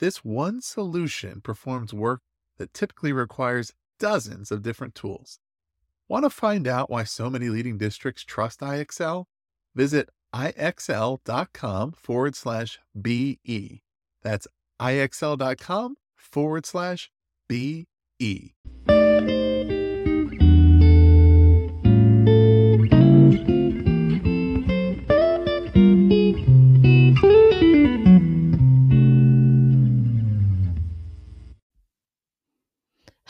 This one solution performs work that typically requires dozens of different tools. Want to find out why so many leading districts trust IXL? Visit ixl.com forward slash BE. That's ixl.com forward slash BE.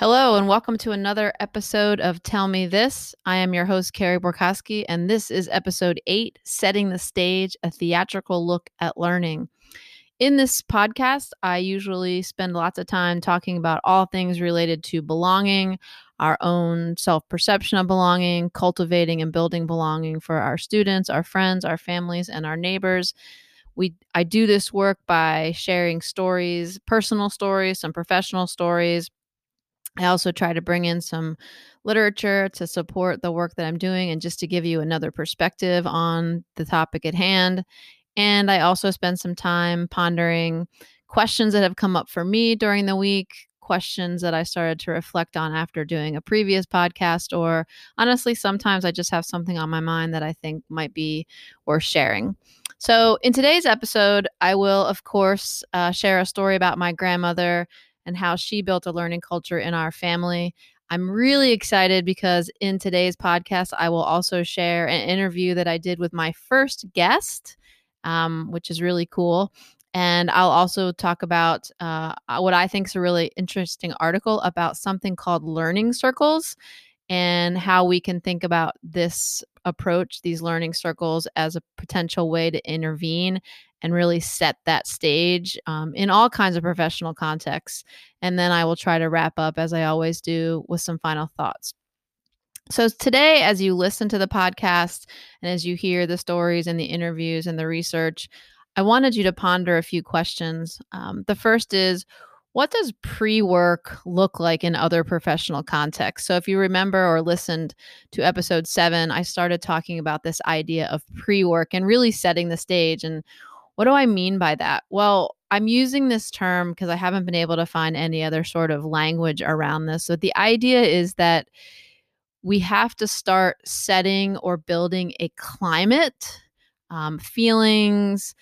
Hello, and welcome to another episode of Tell Me This. I am your host, Carrie Borkowski, and this is episode eight Setting the Stage, a theatrical look at learning. In this podcast, I usually spend lots of time talking about all things related to belonging, our own self perception of belonging, cultivating and building belonging for our students, our friends, our families, and our neighbors. We, I do this work by sharing stories, personal stories, some professional stories I also try to bring in some literature to support the work that I'm doing and just to give you another perspective on the topic at hand. And I also spend some time pondering questions that have come up for me during the week, questions that I started to reflect on after doing a previous podcast, or honestly, sometimes I just have something on my mind that I think might be worth sharing. So, in today's episode, I will, of course, uh, share a story about my grandmother and how she built a learning culture in our family. I'm really excited because in today's podcast, I will also share an interview that I did with my first guest, um, which is really cool. And I'll also talk about uh, what I think is a really interesting article about something called learning circles and how we can think about this approach, these learning circles, as a potential way to intervene and really set that stage um, in all kinds of professional contexts. And then I will try to wrap up, as I always do, with some final thoughts. So, today, as you listen to the podcast and as you hear the stories and the interviews and the research, I wanted you to ponder a few questions. Um, the first is, what does pre work look like in other professional contexts? So, if you remember or listened to episode seven, I started talking about this idea of pre work and really setting the stage. And what do I mean by that? Well, I'm using this term because I haven't been able to find any other sort of language around this. So, the idea is that we have to start setting or building a climate, um, feelings,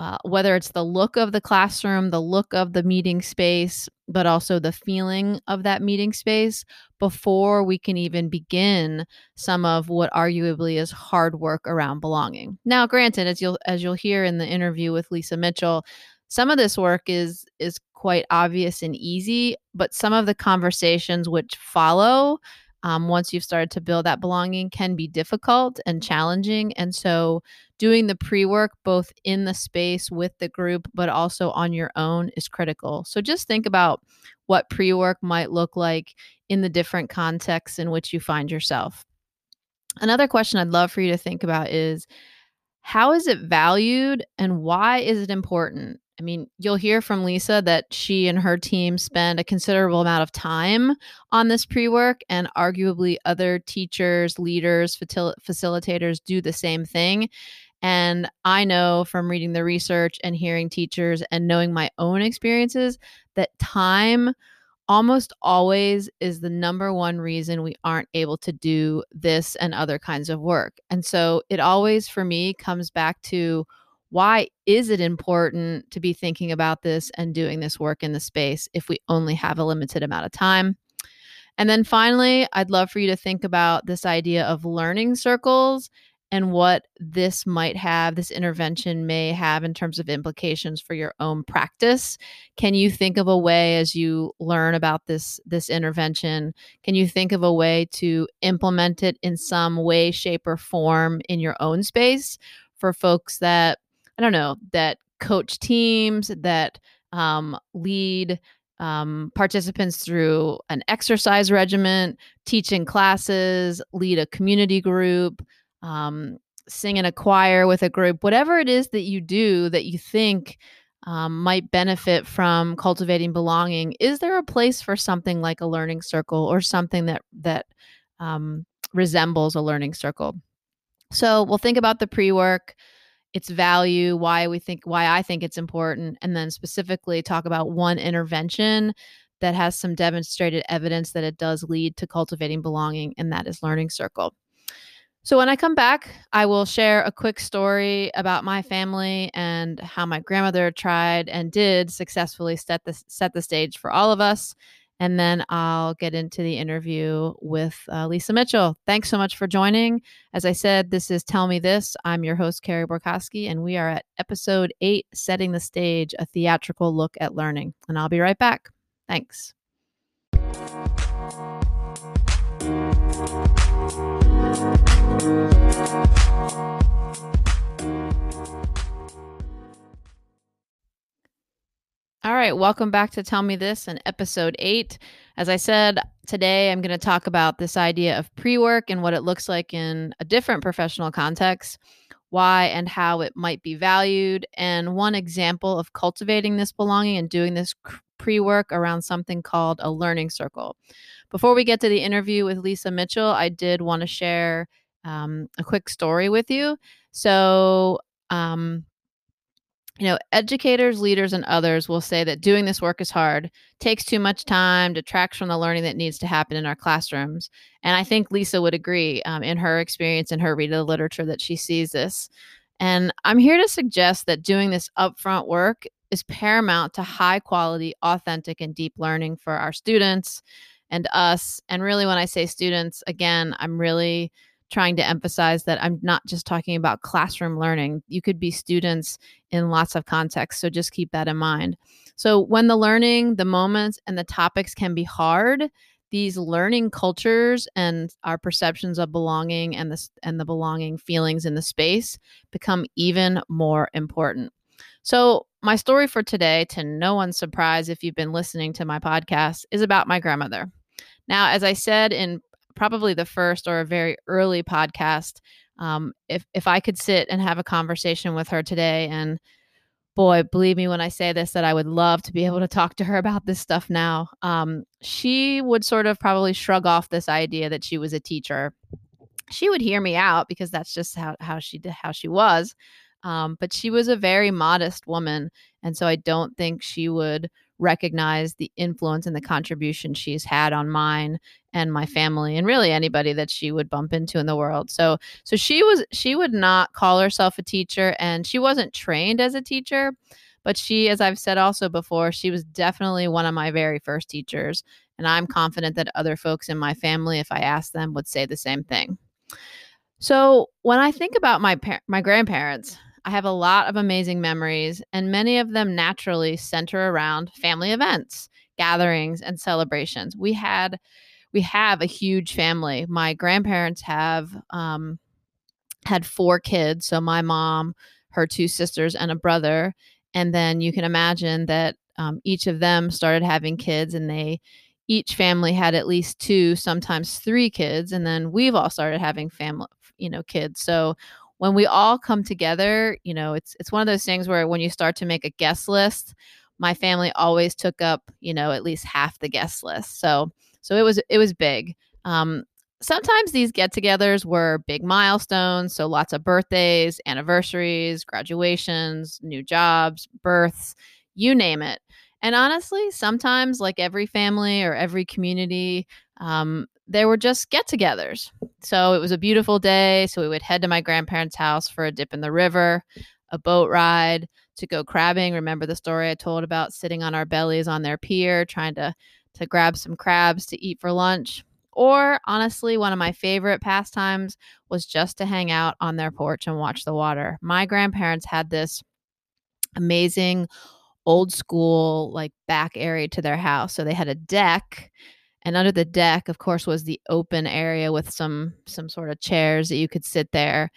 uh, whether it's the look of the classroom, the look of the meeting space, but also the feeling of that meeting space before we can even begin some of what arguably is hard work around belonging. Now, granted, as you'll as you'll hear in the interview with Lisa Mitchell, some of this work is is quite obvious and easy, but some of the conversations which follow um, once you've started to build that belonging can be difficult and challenging. And so, doing the pre work both in the space with the group, but also on your own is critical. So, just think about what pre work might look like in the different contexts in which you find yourself. Another question I'd love for you to think about is how is it valued and why is it important? I mean, you'll hear from Lisa that she and her team spend a considerable amount of time on this pre work, and arguably other teachers, leaders, facil- facilitators do the same thing. And I know from reading the research and hearing teachers and knowing my own experiences that time almost always is the number one reason we aren't able to do this and other kinds of work. And so it always, for me, comes back to why is it important to be thinking about this and doing this work in the space if we only have a limited amount of time? And then finally, I'd love for you to think about this idea of learning circles and what this might have, this intervention may have in terms of implications for your own practice. Can you think of a way as you learn about this this intervention, can you think of a way to implement it in some way, shape, or form in your own space for folks that I don't know, that coach teams, that um, lead um, participants through an exercise regimen, teaching classes, lead a community group, um, sing in a choir with a group, whatever it is that you do that you think um, might benefit from cultivating belonging. Is there a place for something like a learning circle or something that that um, resembles a learning circle? So we'll think about the pre work its value, why we think why I think it's important, and then specifically talk about one intervention that has some demonstrated evidence that it does lead to cultivating belonging, and that is Learning Circle. So when I come back, I will share a quick story about my family and how my grandmother tried and did successfully set the set the stage for all of us and then I'll get into the interview with uh, Lisa Mitchell. Thanks so much for joining. As I said, this is Tell Me This. I'm your host, Carrie Borkowski, and we are at episode eight Setting the Stage, a theatrical look at learning. And I'll be right back. Thanks. All right, welcome back to Tell Me This in episode eight. As I said, today I'm going to talk about this idea of pre work and what it looks like in a different professional context, why and how it might be valued, and one example of cultivating this belonging and doing this pre work around something called a learning circle. Before we get to the interview with Lisa Mitchell, I did want to share um, a quick story with you. So, um, you know, educators, leaders, and others will say that doing this work is hard, takes too much time, detracts from the learning that needs to happen in our classrooms. And I think Lisa would agree um, in her experience and her read of the literature that she sees this. And I'm here to suggest that doing this upfront work is paramount to high quality, authentic, and deep learning for our students and us. And really, when I say students, again, I'm really trying to emphasize that I'm not just talking about classroom learning. You could be students in lots of contexts. So just keep that in mind. So when the learning, the moments, and the topics can be hard, these learning cultures and our perceptions of belonging and the and the belonging feelings in the space become even more important. So my story for today, to no one's surprise if you've been listening to my podcast, is about my grandmother. Now, as I said in probably the first or a very early podcast. Um, if if I could sit and have a conversation with her today, and boy, believe me when I say this, that I would love to be able to talk to her about this stuff now. Um, she would sort of probably shrug off this idea that she was a teacher. She would hear me out because that's just how how she how she was. Um, but she was a very modest woman, and so I don't think she would recognize the influence and the contribution she's had on mine and my family and really anybody that she would bump into in the world. So so she was she would not call herself a teacher and she wasn't trained as a teacher, but she as I've said also before, she was definitely one of my very first teachers and I'm confident that other folks in my family if I asked them would say the same thing. So when I think about my par- my grandparents, I have a lot of amazing memories, and many of them naturally center around family events, gatherings, and celebrations. We had we have a huge family. My grandparents have um, had four kids. So my mom, her two sisters, and a brother. And then you can imagine that um, each of them started having kids, and they each family had at least two, sometimes three kids. And then we've all started having family, you know, kids. So when we all come together, you know, it's it's one of those things where when you start to make a guest list, my family always took up, you know, at least half the guest list. So so it was it was big. Um, sometimes these get-togethers were big milestones, so lots of birthdays, anniversaries, graduations, new jobs, births, you name it. And honestly, sometimes, like every family or every community, um, there were just get togethers. So it was a beautiful day. So we would head to my grandparents' house for a dip in the river, a boat ride to go crabbing. Remember the story I told about sitting on our bellies on their pier, trying to to grab some crabs to eat for lunch. Or honestly, one of my favorite pastimes was just to hang out on their porch and watch the water. My grandparents had this amazing old school like back area to their house. So they had a deck and under the deck of course was the open area with some some sort of chairs that you could sit there.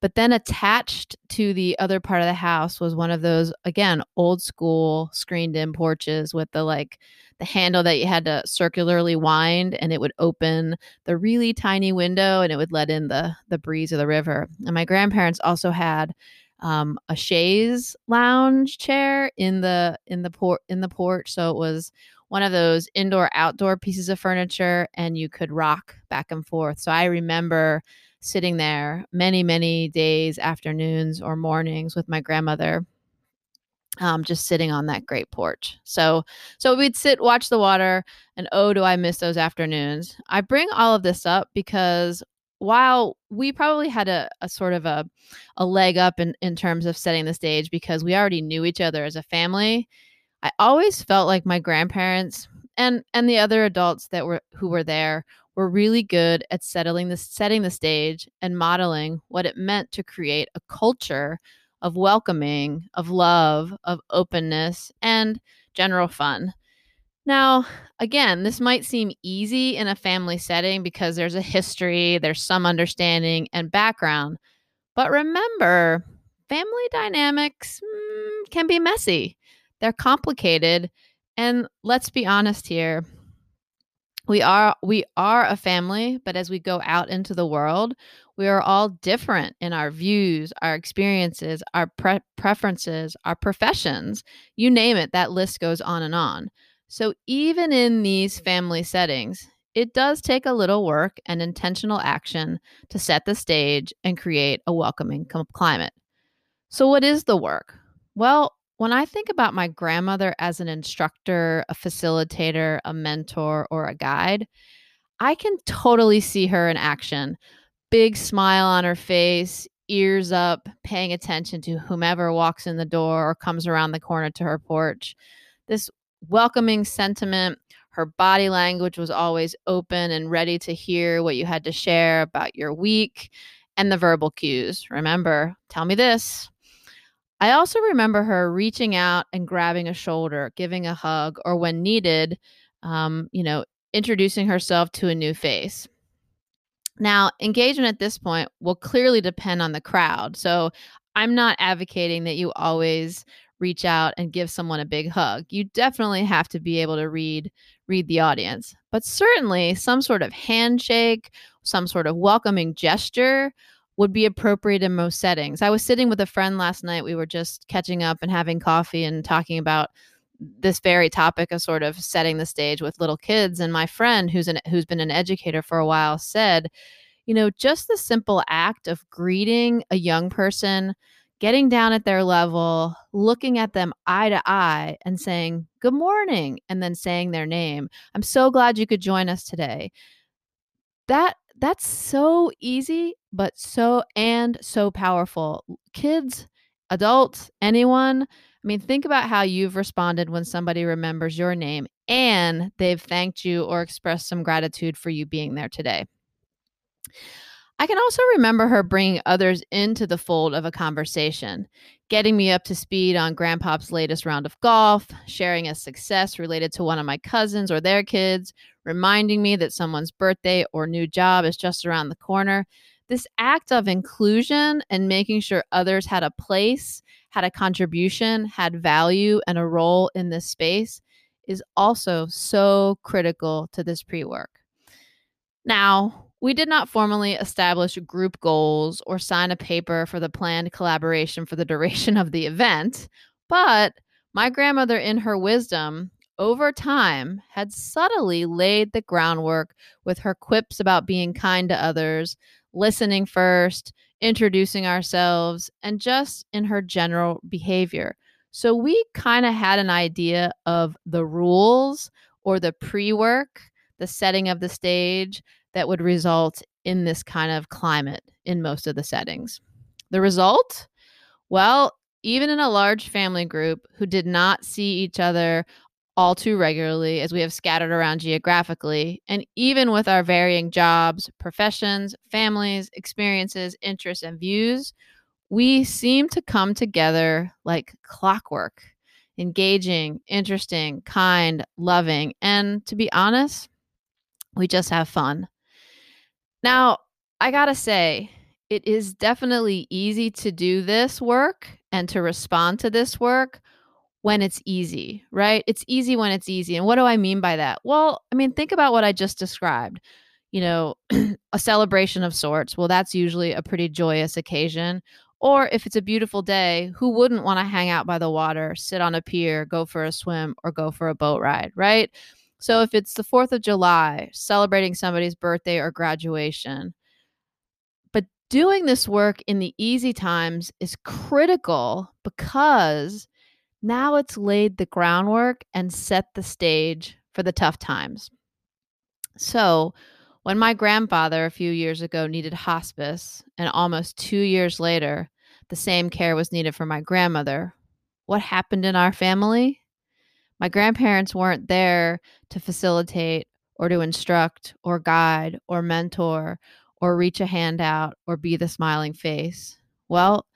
But then attached to the other part of the house was one of those, again, old school screened in porches with the like the handle that you had to circularly wind and it would open the really tiny window and it would let in the the breeze of the river. And my grandparents also had um, a chaise lounge chair in the in the port in the porch. So it was one of those indoor outdoor pieces of furniture and you could rock back and forth. So I remember sitting there many, many days, afternoons, or mornings with my grandmother. Um, just sitting on that great porch. So, so we'd sit, watch the water, and oh, do I miss those afternoons? I bring all of this up because while we probably had a, a sort of a, a leg up in, in terms of setting the stage because we already knew each other as a family, I always felt like my grandparents and and the other adults that were who were there were really good at settling the setting the stage and modeling what it meant to create a culture of welcoming, of love, of openness, and general fun. Now, again, this might seem easy in a family setting because there's a history, there's some understanding and background. But remember, family dynamics mm, can be messy, they're complicated. And let's be honest here, we are we are a family but as we go out into the world we are all different in our views our experiences our pre- preferences our professions you name it that list goes on and on so even in these family settings it does take a little work and intentional action to set the stage and create a welcoming climate so what is the work well when I think about my grandmother as an instructor, a facilitator, a mentor, or a guide, I can totally see her in action. Big smile on her face, ears up, paying attention to whomever walks in the door or comes around the corner to her porch. This welcoming sentiment, her body language was always open and ready to hear what you had to share about your week, and the verbal cues. Remember, tell me this, I also remember her reaching out and grabbing a shoulder, giving a hug, or when needed, um, you know, introducing herself to a new face. Now, engagement at this point will clearly depend on the crowd. So I'm not advocating that you always reach out and give someone a big hug. You definitely have to be able to read read the audience. But certainly some sort of handshake, some sort of welcoming gesture would be appropriate in most settings. I was sitting with a friend last night. We were just catching up and having coffee and talking about this very topic of sort of setting the stage with little kids and my friend who's an who's been an educator for a while said, you know, just the simple act of greeting a young person, getting down at their level, looking at them eye to eye and saying, "Good morning," and then saying their name. I'm so glad you could join us today. That that's so easy, but so and so powerful. Kids, adults, anyone. I mean, think about how you've responded when somebody remembers your name and they've thanked you or expressed some gratitude for you being there today. I can also remember her bringing others into the fold of a conversation, getting me up to speed on Grandpop's latest round of golf, sharing a success related to one of my cousins or their kids, reminding me that someone's birthday or new job is just around the corner. This act of inclusion and making sure others had a place, had a contribution, had value, and a role in this space is also so critical to this pre work. Now, we did not formally establish group goals or sign a paper for the planned collaboration for the duration of the event, but my grandmother, in her wisdom, over time had subtly laid the groundwork with her quips about being kind to others, listening first, introducing ourselves, and just in her general behavior. So we kind of had an idea of the rules or the pre work, the setting of the stage, that would result in this kind of climate in most of the settings. The result? Well, even in a large family group who did not see each other all too regularly as we have scattered around geographically, and even with our varying jobs, professions, families, experiences, interests, and views, we seem to come together like clockwork engaging, interesting, kind, loving, and to be honest, we just have fun. Now, I gotta say, it is definitely easy to do this work and to respond to this work when it's easy, right? It's easy when it's easy. And what do I mean by that? Well, I mean, think about what I just described. You know, a celebration of sorts. Well, that's usually a pretty joyous occasion. Or if it's a beautiful day, who wouldn't want to hang out by the water, sit on a pier, go for a swim, or go for a boat ride, right? So if it's the 4th of July, celebrating somebody's birthday or graduation, but doing this work in the easy times is critical because now it's laid the groundwork and set the stage for the tough times. So, when my grandfather a few years ago needed hospice, and almost two years later, the same care was needed for my grandmother, what happened in our family? My grandparents weren't there to facilitate or to instruct or guide or mentor or reach a hand out or be the smiling face. Well,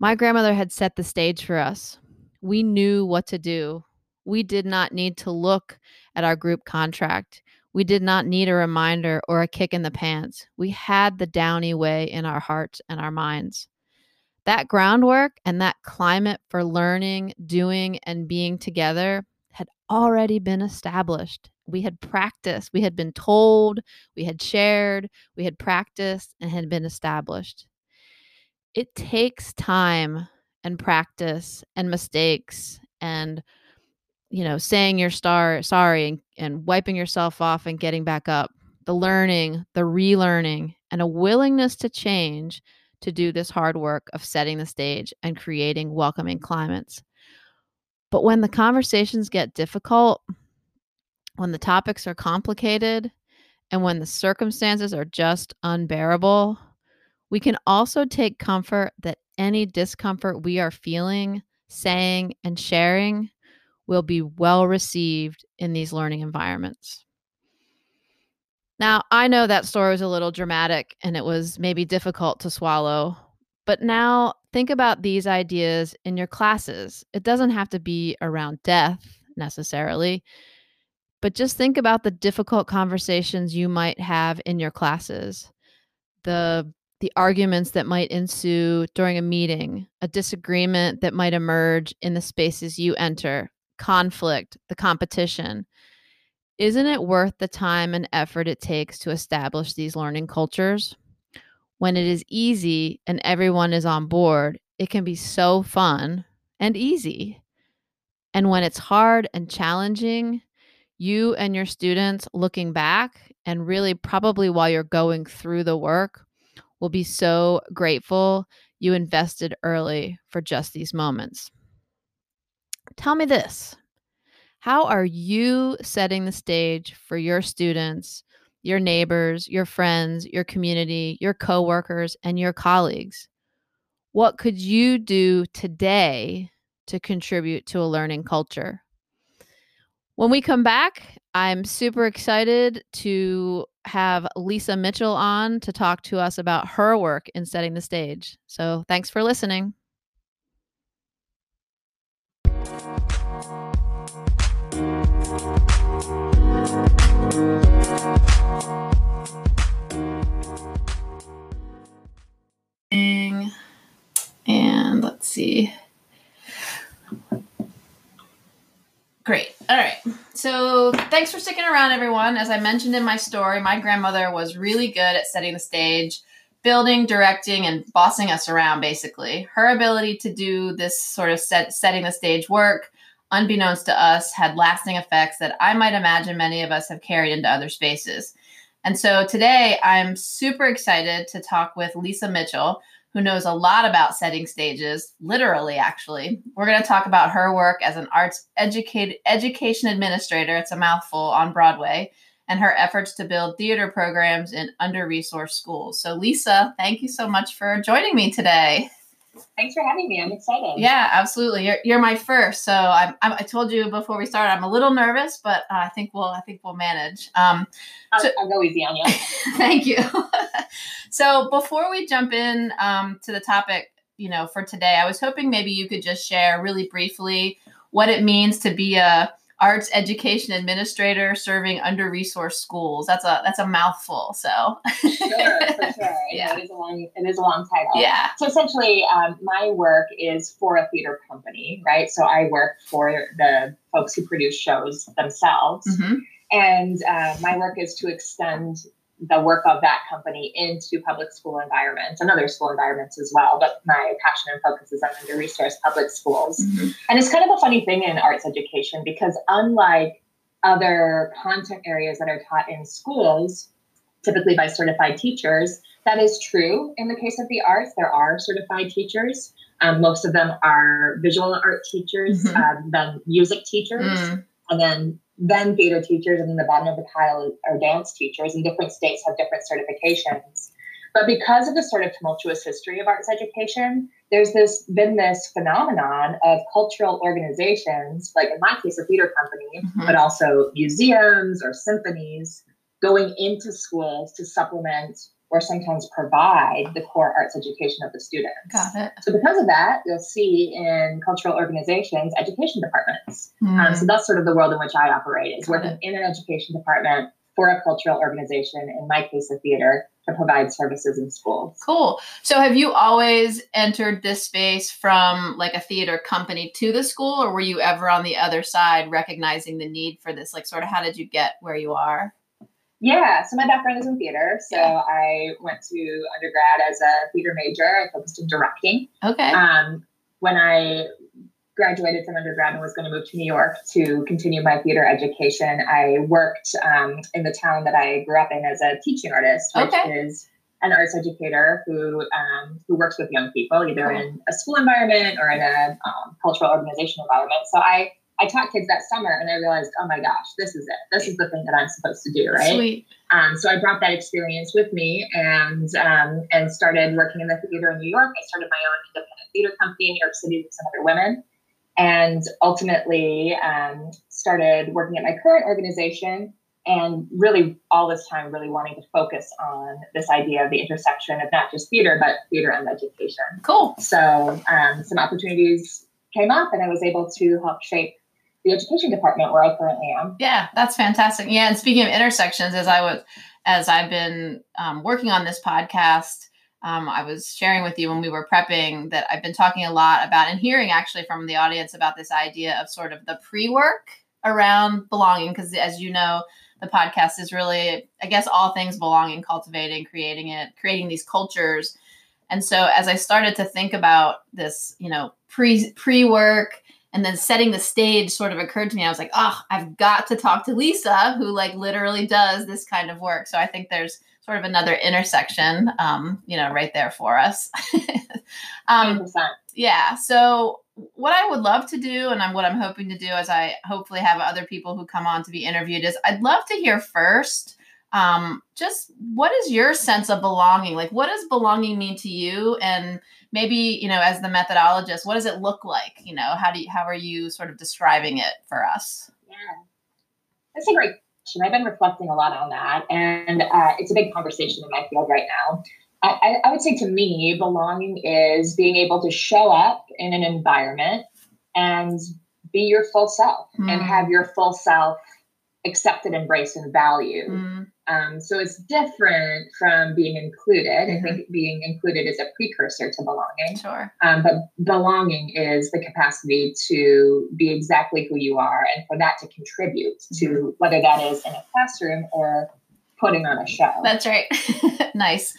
my grandmother had set the stage for us we knew what to do. We did not need to look at our group contract. We did not need a reminder or a kick in the pants. We had the downy way in our hearts and our minds. That groundwork and that climate for learning, doing, and being together had already been established. We had practiced, we had been told, we had shared, we had practiced, and had been established. It takes time and practice and mistakes and you know saying you're star sorry and, and wiping yourself off and getting back up the learning the relearning and a willingness to change to do this hard work of setting the stage and creating welcoming climates. But when the conversations get difficult when the topics are complicated and when the circumstances are just unbearable we can also take comfort that any discomfort we are feeling, saying, and sharing will be well received in these learning environments. Now, I know that story was a little dramatic and it was maybe difficult to swallow, but now think about these ideas in your classes. It doesn't have to be around death necessarily, but just think about the difficult conversations you might have in your classes, the the arguments that might ensue during a meeting, a disagreement that might emerge in the spaces you enter, conflict, the competition. Isn't it worth the time and effort it takes to establish these learning cultures? When it is easy and everyone is on board, it can be so fun and easy. And when it's hard and challenging, you and your students looking back, and really probably while you're going through the work, will be so grateful you invested early for just these moments. Tell me this How are you setting the stage for your students, your neighbors, your friends, your community, your coworkers, and your colleagues? What could you do today to contribute to a learning culture? When we come back, I'm super excited to have Lisa Mitchell on to talk to us about her work in setting the stage. So thanks for listening. And let's see. Great. All right. So, thanks for sticking around, everyone. As I mentioned in my story, my grandmother was really good at setting the stage, building, directing, and bossing us around, basically. Her ability to do this sort of set, setting the stage work, unbeknownst to us, had lasting effects that I might imagine many of us have carried into other spaces. And so today I'm super excited to talk with Lisa Mitchell, who knows a lot about setting stages, literally, actually. We're going to talk about her work as an arts educated, education administrator, it's a mouthful, on Broadway, and her efforts to build theater programs in under resourced schools. So, Lisa, thank you so much for joining me today. Thanks for having me. I'm excited. Yeah, absolutely. You're, you're my first, so I'm, I'm, i told you before we started I'm a little nervous, but uh, I think we'll I think we'll manage. Um, I'll, I'll go easy on you. thank you. so before we jump in um, to the topic, you know, for today, I was hoping maybe you could just share really briefly what it means to be a arts education administrator serving under resourced schools. That's a that's a mouthful. So sure, for sure. Yeah. it is a long it is a long title. yeah. So essentially, um, my work is for a theater company, right? So I work for the folks who produce shows themselves, Mhm. and uh, my work is to extend the work of that company into public school environments and other school environments as well. But my passion and focus is on under resourced public schools. Mhm. And it's kind of a funny thing in arts education because unlike other content areas that are taught in schools, typically by certified teachers, that is true in the case of the arts. There are certified teachers. Um, most of them are visual art teachers, Mhm. um, then music teachers, Mm. and then then theater teachers, and then the bottom of the pile are dance teachers. And different states have different certifications. But because of the sort of tumultuous history of arts education, there's this been this phenomenon of cultural organizations, like in my case, a theater company, Mhm. but also museums or symphonies, going into schools to supplement or sometimes provide the core arts education of the students. Got it. So because of that, you'll see in cultural organizations education departments. Um, Mm. so that's sort of the world in which I operate is Got working in an education department for a cultural organization, in my case, a theater, to provide services in schools. Cool. So have you always entered this space from like a theater company to the school or were you ever on the other side recognizing the need for this? Like sort of how did you get where you are? Yeah, so my background is in theater. So Yeah. I went to undergrad as a theater major. I focused in directing. Okay. Um, when I graduated from undergrad and was going to move to New York to continue my theater education, I worked um, in the town that I grew up in as a teaching artist, which Okay. is an arts educator who um, who works with young people, either Cool. in a school environment or in a um, cultural organization environment. So I I taught kids that summer, and I realized, oh my gosh, this is it. This is the thing that I'm supposed to do, right? Sweet. Um, so I brought that experience with me and um, and started working in the theater in New York. I started my own independent theater company in New York City with some other women, and ultimately um, started working at my current organization. And really, all this time, really wanting to focus on this idea of the intersection of not just theater, but theater and education. Cool. So um, some opportunities came up, and I was able to help shape the education department where I currently am. Yeah, that's fantastic. Yeah, and speaking of intersections, as I was, as I've been um, working on this podcast, um, I was sharing with you when we were prepping that I've been talking a lot about and hearing actually from the audience about this idea of sort of the pre-work around belonging, because as you know, the podcast is really, I guess, all things belonging, cultivating, creating it, creating these cultures. And so as I started to think about this, you know, pre pre work and then setting the stage sort of occurred to me. I was like, oh, I've got to talk to Lisa, who like literally does this kind of work. So I think there's sort of another intersection, um, you know, right there for us. um, yeah. So what I would love to do, and I'm what I'm hoping to do, as I hopefully have other people who come on to be interviewed, is I'd love to hear first. Um, just what is your sense of belonging? Like, what does belonging mean to you? And maybe you know, as the methodologist, what does it look like? You know, how do you, how are you sort of describing it for us? Yeah, that's a great question. I've been reflecting a lot on that, and uh, it's a big conversation in my field right now. I, I, would say to me, belonging is being able to show up in an environment and be your full self and Mm. have your full self accepted, embraced, and valued. Mm, Um, so it's different from being included. I Mhm. think being included is a precursor to belonging. sure. Um, but belonging is the capacity to be exactly who you are and for that to contribute to whether that is in a classroom or putting on a show. That's right. nice.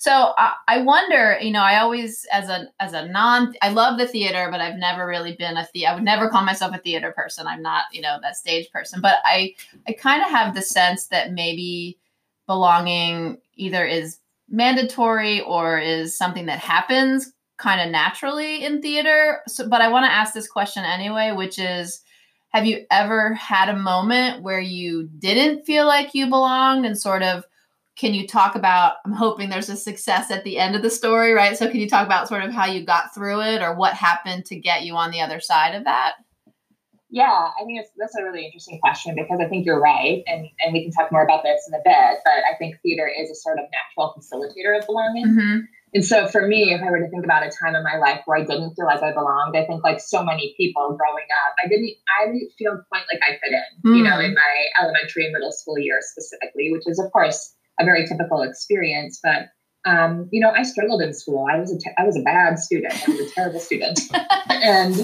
So I, I wonder, you know, I always as a as a non I love the theater, but I've never really been a the I would never call myself a theater person. I'm not, you know, that stage person. But I I kind of have the sense that maybe belonging either is mandatory or is something that happens kind of naturally in theater. So but I want to ask this question anyway, which is have you ever had a moment where you didn't feel like you belonged and sort of can you talk about i'm hoping there's a success at the end of the story right so can you talk about sort of how you got through it or what happened to get you on the other side of that yeah, I think it's, that's a really interesting question because I think you're right, and, and we can talk more about this in a bit. But I think theater is a sort of natural facilitator of belonging. mm-hmm. and so for me, if I were to think about a time in my life where I didn't feel like I belonged, I think like so many people growing up, I didn't I didn't feel quite like I fit in, mm. you know, hmm. in my elementary and middle school years specifically, which is of course a very typical experience. But um, you know, I struggled in school. I was a te- I was a bad student. I was a terrible student, and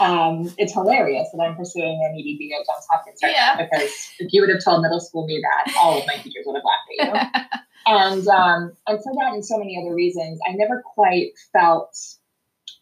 um, it's hilarious that I'm pursuing an EdD at Johns Hopkins right yeah. now because if you would have told middle school me that, all of my teachers would have laughed at you. and um, and for that and so many other reasons, I never quite felt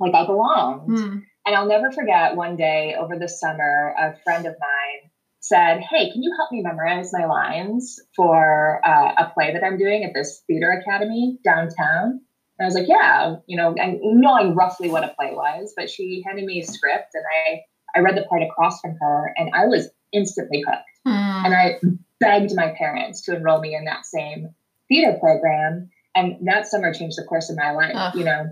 like I belonged. Hmm. And I'll never forget one day over the summer, a friend of mine said, Hey, can you help me memorize my lines for uh, a play that I'm doing at this theater academy downtown? And I was like, Yeah, you know, I, knowing roughly what a play was, but she handed me a script and I, I read the part across from her and I was instantly hooked. Hmm. And I begged my parents to enroll me in that same theater program. And that summer changed the course of my life, Ugh. you know,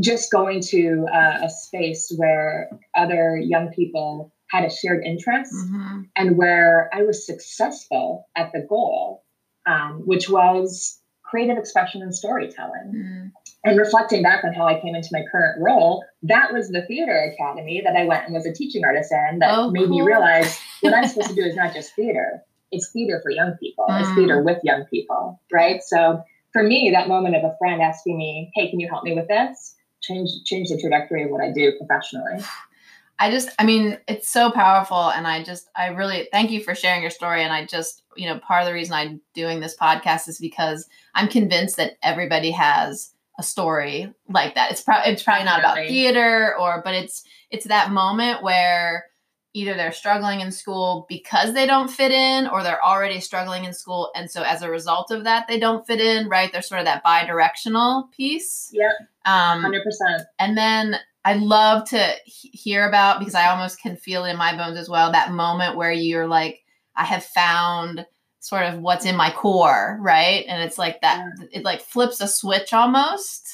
just going to uh, a space where other young people had a shared interest mm-hmm. and where I was successful at the goal, um, which was creative expression and storytelling. Mm. And reflecting back on how I came into my current role, that was the theater academy that I went and was a teaching artist in that oh, made cool. me realize what I'm supposed to do is not just theater, it's theater for young people, mm. it's theater with young people, right? So for me, that moment of a friend asking me, hey, can you help me with this? Change, change the trajectory of what I do professionally. I just, I mean, it's so powerful. And I just, I really thank you for sharing your story. And I just, you know, part of the reason I'm doing this podcast is because I'm convinced that everybody has a story like that. It's probably, it's probably not about theater or, but it's, it's that moment where either they're struggling in school because they don't fit in or they're already struggling in school. And so as a result of that, they don't fit in, right? There's sort of that bi directional piece. Yep. Um, 100%. And then I love to hear about because I almost can feel in my bones as well that moment where you're like, I have found sort of what's in my core, right? And it's like that, it like flips a switch almost.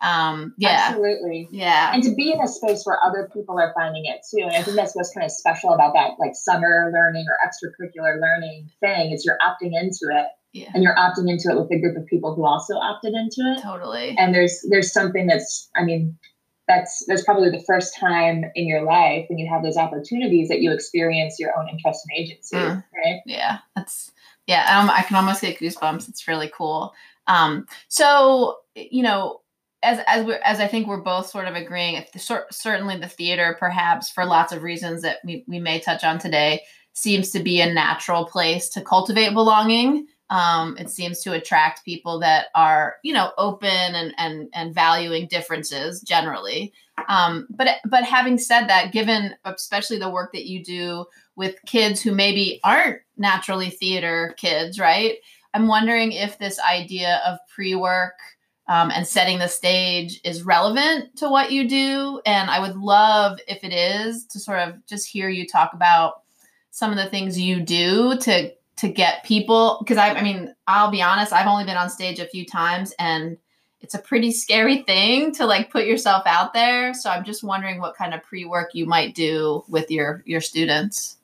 Um, yeah, absolutely. Yeah. And to be in a space where other people are finding it too. And I think that's what's kind of special about that, like summer learning or extracurricular learning thing is you're opting into it. Yeah. And you're opting into it with a group of people who also opted into it. Totally. And there's there's something that's I mean, that's that's probably the first time in your life when you have those opportunities that you experience your own interest and agency mm. right yeah that's yeah um, i can almost get goosebumps it's really cool um, so you know as as we as I think we're both sort of agreeing, if the, certainly the theater, perhaps for lots of reasons that we, we may touch on today, seems to be a natural place to cultivate belonging. Um, it seems to attract people that are, you know, open and and and valuing differences generally. Um, but but having said that, given especially the work that you do with kids who maybe aren't naturally theater kids, right? I'm wondering if this idea of pre-work um, and setting the stage is relevant to what you do. And I would love, if it is, to sort of just hear you talk about some of the things you do to to get people because I, I mean i'll be honest i've only been on stage a few times and it's a pretty scary thing to like put yourself out there. So i'm just wondering what kind of pre-work you might do with your your students.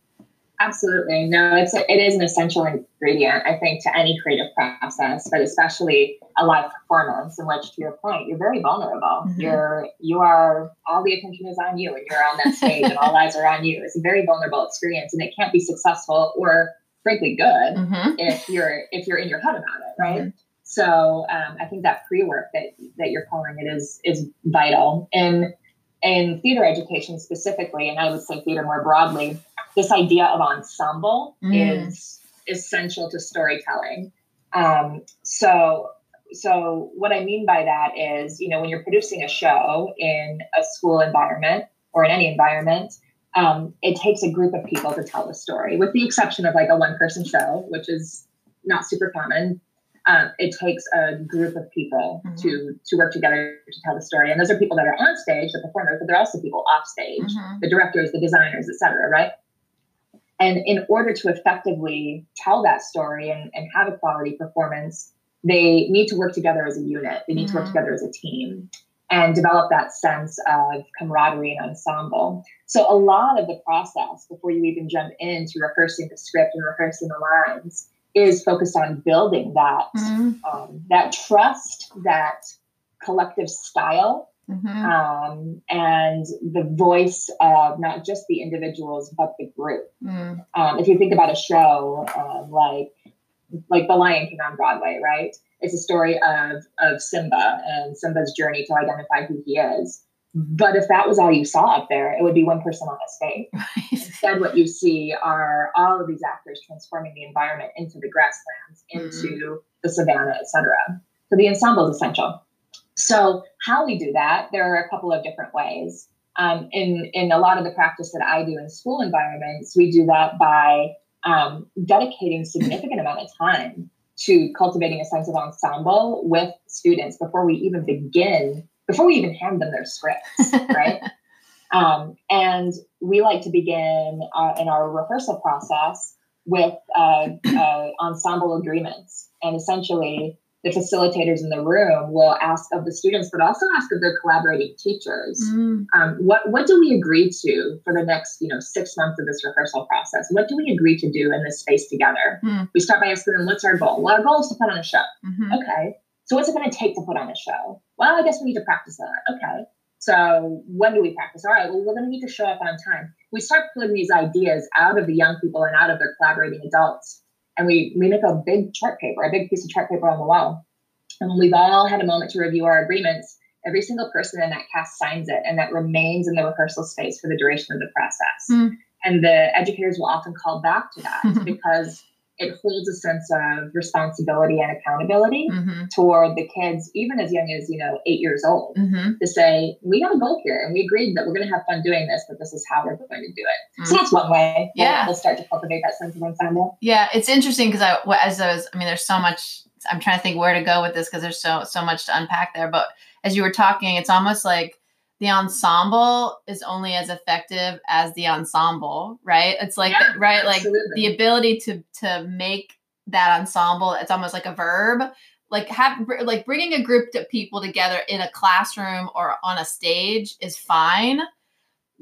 Absolutely. No it's a, it is an essential ingredient i think to any creative process but especially a live performance in which to your point you're very vulnerable. Mm-hmm. you're you are all the attention is on you and you're on that stage and all eyes are on you. It's a very vulnerable experience and it can't be successful or frankly good mm-hmm. if you're if you're in your head about it, right? Mm-hmm. So um, I think that pre work that that you're calling it is is vital in in theater education specifically, and I would say theater more broadly. This idea of ensemble mm. is essential to storytelling. Um, so so what I mean by that is, you know, when you're producing a show in a school environment or in any environment, um, it takes a group of people to tell the story, with the exception of like a one person show, which is not super common. Um, it takes a group of people mm-hmm. to to work together to tell the story, and those are people that are on stage, the performers, but they're also people off stage, mm-hmm. the directors, the designers, etc. Right? And in order to effectively tell that story and, and have a quality performance, they need to work together as a unit. They need mm-hmm. to work mm-hmm. together as a team and develop that sense of camaraderie and ensemble. So a lot of the process before you even jump into rehearsing the script and rehearsing the lines is focused on building that mm-hmm. um, that trust, that collective style Mhm. um, and the voice of not just the individuals but the group. Mm. Um, if you think about a show um, like like The Lion King on Broadway, right? It's a story of of Simba and Simba's journey to identify who he is. But if that was all you saw up there, it would be one person on a stage. Instead, what you see are all of these actors transforming the environment into the grasslands, into the savannah, etc. So the ensemble is essential. So how we do that, there are a couple of different ways. Um, in in a lot of the practice that I do in school environments, we do that by um, dedicating significant amount of time to cultivating a sense of ensemble with students before we even begin, before we even hand them their scripts, right? Um, and we like to begin uh, in our rehearsal process with uh, uh, ensemble agreements. And essentially, the facilitators in the room will ask of the students, but also ask of their collaborating teachers, Mm. um, what what do we agree to for the next you know six months of this rehearsal process? What do we agree to do in this space together? Hmm. We start by asking them, what's our goal? Well, our goal is to put on a show. Mhm. Okay. So what's it going to take to put on a show? Well, I guess we need to practice that. Okay. So when do we practice? All right. Well, we're going to need to show up on time. We start pulling these ideas out of the young people and out of their collaborating adults, and we we make a big chart paper, a big piece of chart paper on the wall, and when we've all had a moment to review our agreements. Every single person in that cast signs it, and that remains in the rehearsal space for the duration of the process. Hmm. And the educators will often call back to that because it holds a sense of responsibility and accountability Mhm. toward the kids, even as young as, you know, eight years old, Mhm. to say, we have a goal here and we agreed that we're going to have fun doing this, but this is how we're going to do it. So Mm. that's one way we'll- Yeah. we'll, start to cultivate that sense of ensemble. Yeah, it's interesting because I, as I was, I mean, there's so much. I'm trying to think where to go with this because there's so so much to unpack there. But as you were talking, it's almost like the ensemble is only as effective as the ensemble, right? It's like Yeah, right, like absolutely. the ability to to make that ensemble. It's almost like a verb. Like have like bringing a group of people together in a classroom or on a stage is fine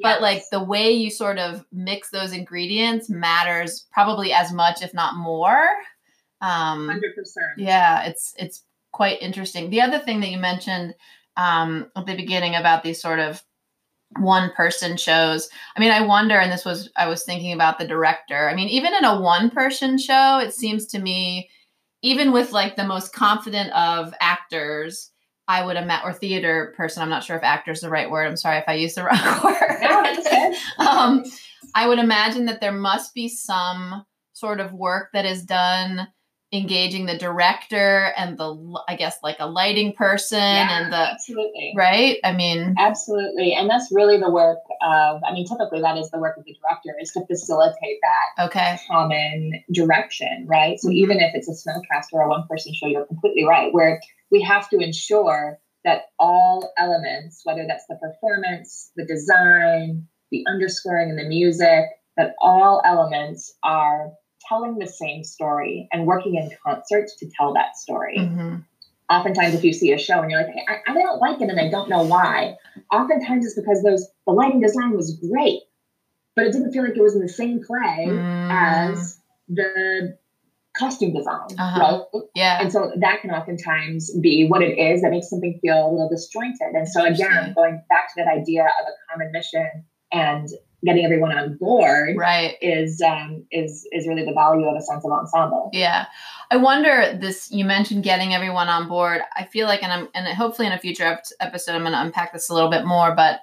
but like the way you sort of mix those ingredients matters probably as much if not more um 100%. yeah it's it's quite interesting the other thing that you mentioned um at the beginning about these sort of one person shows. I mean i wonder and this was i was thinking about the director. I mean even in a one person show it seems to me even with like the most confident of actors i would imagine or theater person i'm not sure if actor is the right word i'm sorry if i use the wrong word. No, um, I would imagine that there must be some sort of work that is done engaging the director and the, i guess, like a lighting person Yeah, and the, absolutely. right? I mean, Absolutely. And that's really the work of, I mean, typically that is the work of the director is to facilitate that okay. common direction, right? So Mhm. even if it's a snowcast or a one person show, you're completely right, where we have to ensure that all elements, whether that's the performance, the design, the underscoring, and the music, that all elements are telling the same story and working in concert to tell that story Mhm. oftentimes if you see a show and you're like I, I don't like it and i don't know why oftentimes it's because those the lighting design was great but it didn't feel like it was in the same play Mm, as the costume design Uh-huh. right yeah. and so that can oftentimes be what it is that makes something feel a little disjointed and so again going back to that idea of a common mission and getting everyone on board Right. is um, is is really the value of a sense of ensemble Yeah. I wonder this you mentioned getting everyone on board. I feel like and I'm and hopefully in a future episode I'm going to unpack this a little bit more, but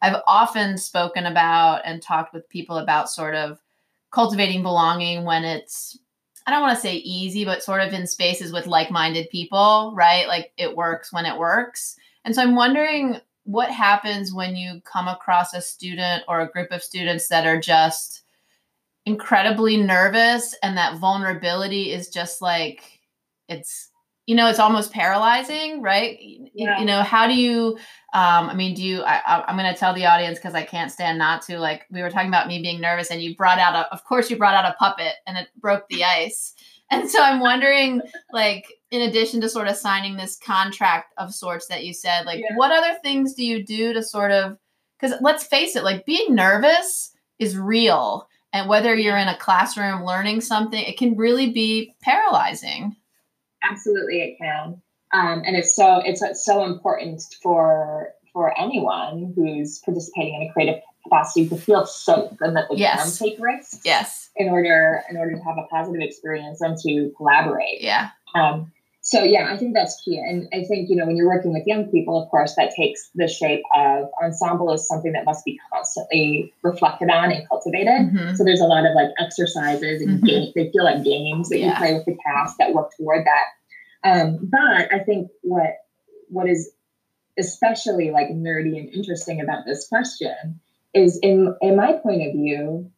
I've often spoken about and talked with people about sort of cultivating belonging when it's I don't want to say easy, but sort of in spaces with like-minded people, right? Like it works when it works. And so I'm wondering what happens when you come across a student or a group of students that are just incredibly nervous and that vulnerability is just like it's you know it's almost paralyzing right you, Yeah. you know how do you um i mean do you I, I- i'm going to tell the audience because i can't stand not to like we were talking about me being nervous and you brought out a of course you brought out a puppet and it broke the ice and so i'm wondering like in addition to sort of signing this contract of sorts that you said like Yeah. what other things do you do to sort of because let's face it like being nervous is real and whether you're in a classroom learning something it can really be paralyzing Absolutely, it can. Um, and it's so it's, it's so important for for anyone who's participating in a creative capacity to feel safe and that they Yes. can take risks Yes. in order in order to have a positive experience and to collaborate. Yeah. Um, so yeah, I think that's key. And I think, you know, when you're working with young people, of course, that takes the shape of ensemble is something that must be constantly reflected on and cultivated. Mhm. So there's a lot of like exercises and Mhm. game, they feel like games that you play with the cast that work toward that. Um, but I think what what is especially like nerdy and interesting about this question is in in my point of view,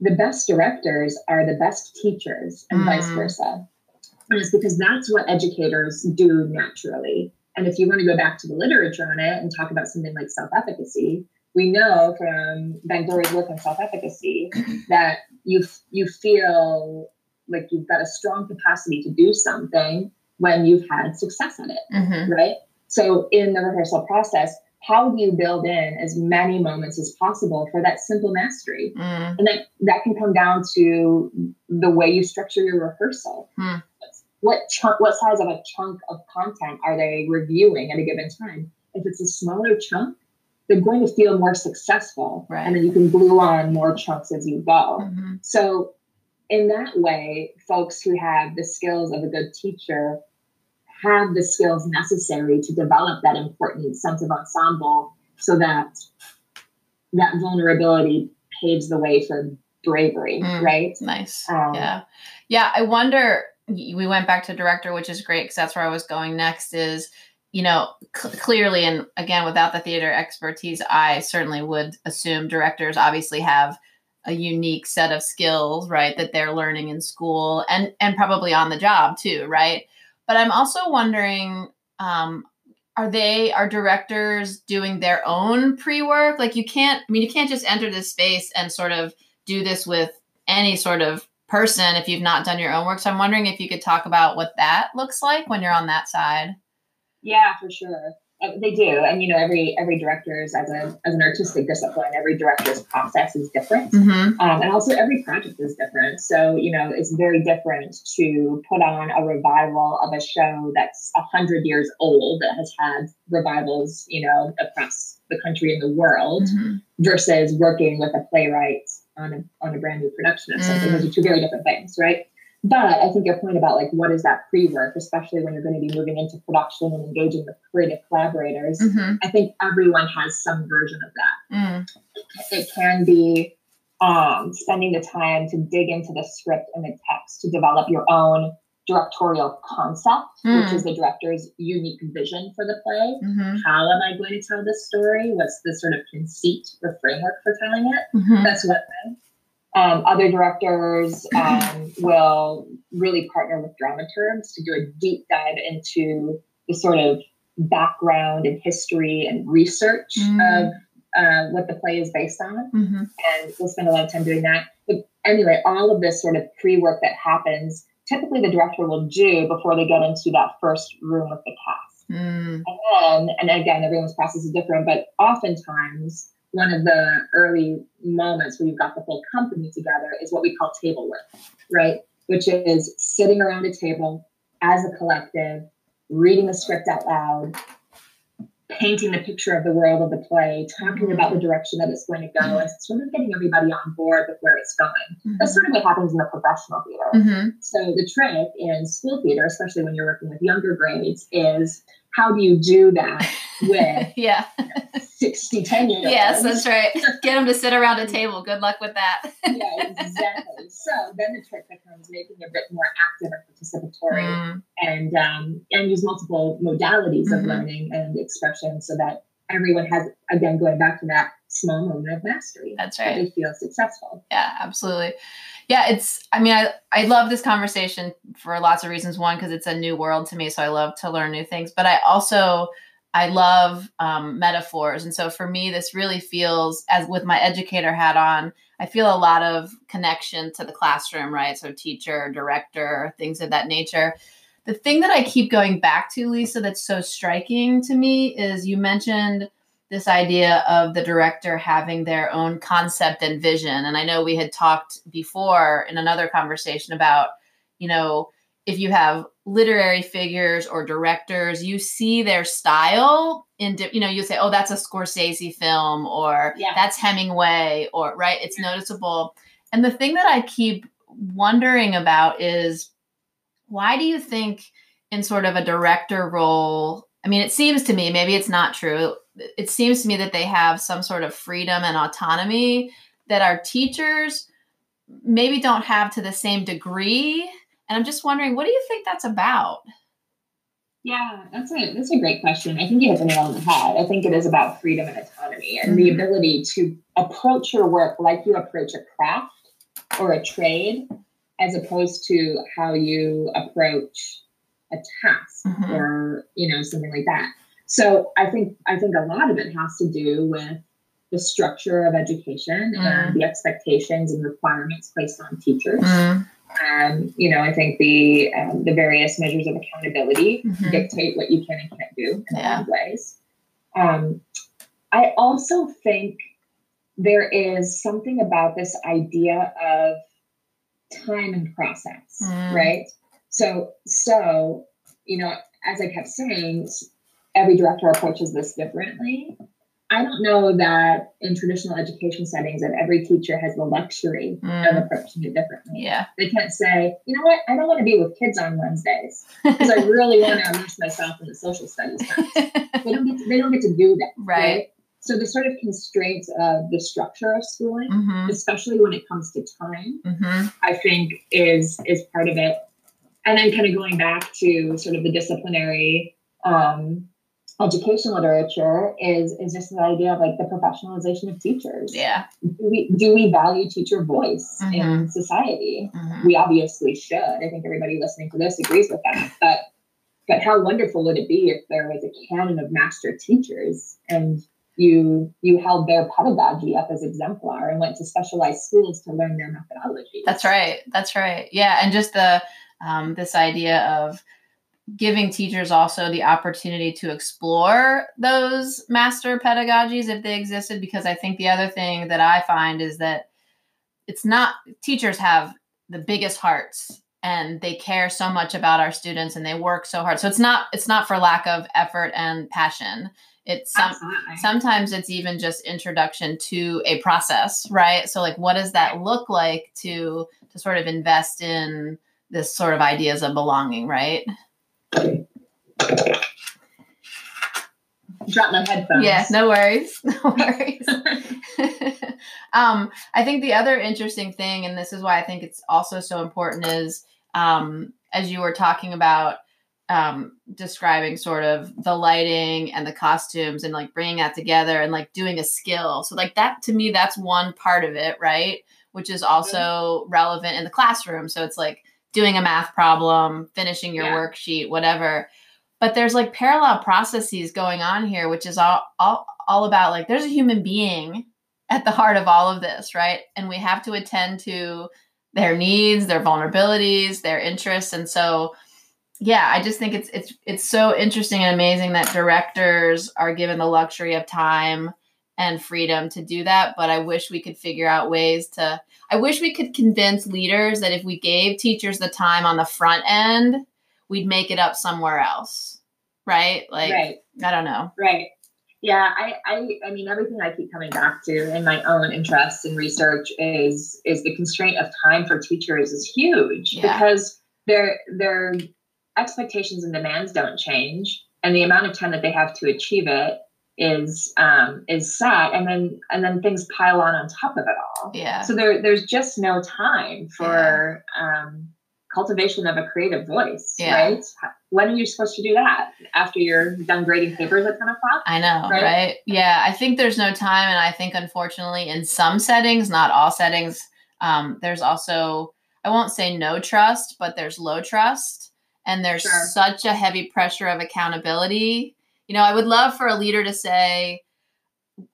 the best directors are the best teachers and vice Mm. versa. And it's because that's what educators do naturally. And if you want to go back to the literature on it and talk about something like self-efficacy, we know from Bandura's work on self-efficacy that you you feel like you've got a strong capacity to do something when you've had success at it Mhm. right? So in the rehearsal process, how do you build in as many moments as possible for that simple mastery? Mm. And that, that can come down to the way you structure your rehearsal. Hmm. What chunk, what size of a chunk of content are they reviewing at a given time? If it's a smaller chunk, they're going to feel more successful. Right. And then you can glue on more chunks as you go. Mhm. So, in that way, folks who have the skills of a good teacher have the skills necessary to develop that important sense of ensemble so that that vulnerability paves the way for bravery, Mm. right? Nice. Um, yeah. Yeah. I wonder, we went back to director, which is great because that's where I was going next is, you know, cl- clearly, and again, without the theater expertise, I certainly would assume directors obviously have a unique set of skills, right, that they're learning in school and and probably on the job too, right? But I'm also wondering, um, are they are directors doing their own pre-work? Like you can't, I mean, you can't just enter this space and sort of do this with any sort of person if you've not done your own work. So I'm wondering if you could talk about what that looks like when you're on that side. Yeah, for sure. Uh, They do, and you know, every every director's as a as an artistic discipline, every director's process is different. Mm-hmm. Um, and also, every project is different. So, you know, it's very different to put on a revival of a show that's 100 years old that has had revivals, you know, across the country and the world Mm-hmm. versus working with a playwright on a, on a brand new production of something. Mm. Those are two very different things, right? But I think your point about like what is that pre-work, especially when you're going to be moving into production and engaging with creative collaborators, Mm-hmm. I think everyone has some version of that Mm. it can be um, spending the time to dig into the script and the text to develop your own directorial concept, which Mm. is the director's unique vision for the play. Mm-hmm. How am I going to tell this story? What's the sort of conceit or framework for telling it? Mm-hmm. That's one thing. Um, other directors um, will really partner with dramaturgs to do a deep dive into the sort of background and history and research Mm. of uh, what the play is based on. Mm-hmm. And we'll spend a lot of time doing that. But anyway, all of this sort of pre work that happens, typically the director will do before they get into that first room with the cast. Mm. And then, and again, everyone's process is different, but oftentimes one of the early moments where you've got the whole company together is what we call table work, right? Which is sitting around a table as a collective, reading the script out loud, painting the picture of the world of the play, talking about the direction that it's going to go, and sort of getting everybody on board with where it's going. That's sort of what happens in the professional theater. Mm-hmm. So the trick in school theater, especially when you're working with younger grades, is how do you do that with yeah. 60, 10 year olds? Yes, that's right. Get them to sit around a table. Good luck with that. yeah, exactly. So then the trick becomes making it a bit more active and participatory Mm. and um, and use multiple modalities of Mhm. learning and expression so that everyone has again going back to that small moment of mastery That's right. they feel successful. Yeah, absolutely. Yeah, it's I mean, I I love this conversation for lots of reasons. One, because it's a new world to me, so I love to learn new things. But I also I love um, metaphors, and so for me, this really feels as with my educator hat on. I feel a lot of connection to the classroom, right? So teacher, director, things of that nature. The thing that I keep going back to, Lisa, that's so striking to me is you mentioned this idea of the director having their own concept and vision. And I know we had talked before in another conversation about, you know, if you have literary figures or directors, you see their style in, you know, you say, oh, that's a Scorsese film or Yeah. that's Hemingway or, right? It's noticeable. And the thing that I keep wondering about is why do you think in sort of a director role? I mean, it seems to me, maybe it's not true. It seems to me that they have some sort of freedom and autonomy that our teachers maybe don't have to the same degree. And I'm just wondering, what do you think that's about? Yeah, that's a that's a great question. I think you hit the nail on the head. I think it is about freedom and autonomy and the Mhm. ability to approach your work like you approach a craft or a trade, as opposed to how you approach a task Mhm. or you know something like that. So I think I think a lot of it has to do with the structure of education Mm. and the expectations and requirements placed on teachers. Mm, Um, you know, I think the um, the various measures of accountability Mhm. dictate what you can and can't do in a lot of ways. Um, I also think there is something about this idea of time and process, Mm. right? So, so you know, as I kept saying, every director approaches this differently. I don't know that in traditional education settings that every teacher has the luxury of Mm. approaching it differently. yeah. They can't say, you know what, I don't want to be with kids on Wednesdays because I really want to immerse myself in the social studies class. They don't get to, they don't get to do that. Right. So the sort of constraints of the structure of schooling, hmm especially when it comes to time, hmm I think is is part of it. And then kind of going back to sort of the disciplinary um, education literature is is just the idea of like the professionalization of teachers. Yeah. Do we do we value teacher voice in Mhm. society? Mhm. we obviously should. I think everybody listening to this agrees with that. But but how wonderful would it be if there was a canon of master teachers and you you held their pedagogy up as exemplar and went to specialized schools to learn their methodology. That's right. That's right. Yeah, and just the um, this idea of giving teachers also the opportunity to explore those master pedagogies if they existed. Because I think the other thing that I find is that it's not teachers have the biggest hearts and they care so much about our students and they work so hard. So it's not it's not for lack of effort and passion. It's some sometimes it's even just introduction to a process right so like what does that look like to to sort of invest in this sort of ideas of belonging right Drop my headphones. yeah no worries no worries. Um i think the other interesting thing and this is why i think it's also so important is um as you were talking about um describing sort of the lighting and the costumes and like bringing that together and like doing a skill. So like that to me that's one part of it right? Which is also relevant in the classroom. So it's like doing a math problem finishing your Yeah. worksheet whatever. But there's like parallel processes going on here which is all, all all about like there's a human being at the heart of all of this right? And we have to attend to their needs their vulnerabilities their interests. And so yeah i just think it's it's it's so interesting and amazing that directors are given the luxury of time and freedom to do that. But i wish we could figure out ways to i wish we could convince leaders that if we gave teachers the time on the front end we'd make it up somewhere else right like right. i don't know Right. Yeah, I, I I mean everything I keep coming back to in my own interests and research is is the constraint of time for teachers is huge Yeah. because their their expectations and demands don't change and the amount of time that they have to achieve it is um is set and then and then things pile on on top of it all. yeah So there there's just no time for um cultivation of a creative voice, Yeah. right? When are you supposed to do that? After you're done grading papers at 10 o'clock? I know, Right? right? Yeah, I think there's no time, and I think unfortunately, in some settings, not all settings, um, there's also I won't say no trust, but there's low trust, and there's Sure. such a heavy pressure of accountability. You know, I would love for a leader to say,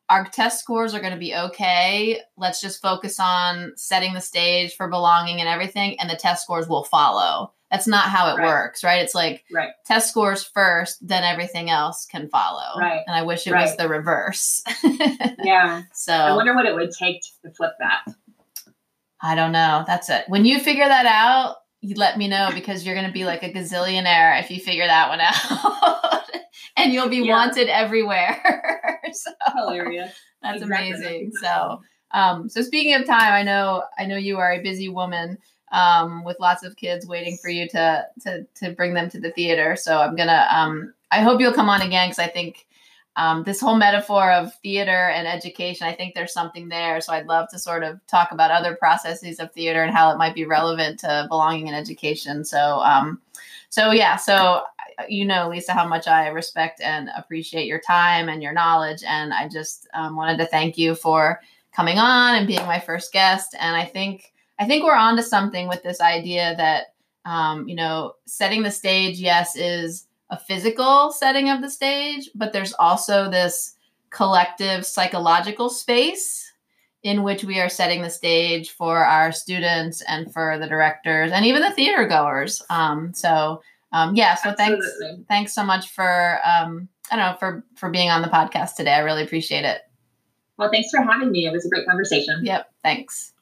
our test scores are going to be okay. Let's just focus on setting the stage for belonging and everything, and the test scores will follow. That's not how it Right. works, right? It's like Right. test scores first, then everything else can follow. Right. And I wish it was the reverse. Yeah. So I wonder what it would take to flip that. I don't know. That's it. When you figure that out, you let me know because you're going to be like a gazillionaire if you figure that one out. and you'll be yeah. wanted everywhere. so, Hilarious. That's exactly. amazing. So, um, so speaking of time, I know I know you are a busy woman um, with lots of kids waiting for you to to to bring them to the theater. So I'm gonna um, I hope you'll come on again because I think um, this whole metaphor of theater and education, I think there's something there. So I'd love to sort of talk about other processes of theater and how it might be relevant to belonging in education. So um, so yeah, so you know, Lisa, how much I respect and appreciate your time and your knowledge, and I just um, wanted to thank you for coming on and being my first guest. And I think I think we're onto something with this idea that um, you know, setting the stage, yes, is a physical setting of the stage, but there's also this collective psychological space in which we are setting the stage for our students and for the directors and even the theater goers. Um, so um, yeah, so Absolutely. thanks thanks so much for um, I don't know for for being on the podcast today. I really appreciate it. Well, thanks for having me. It was a great conversation. Yep. Thanks.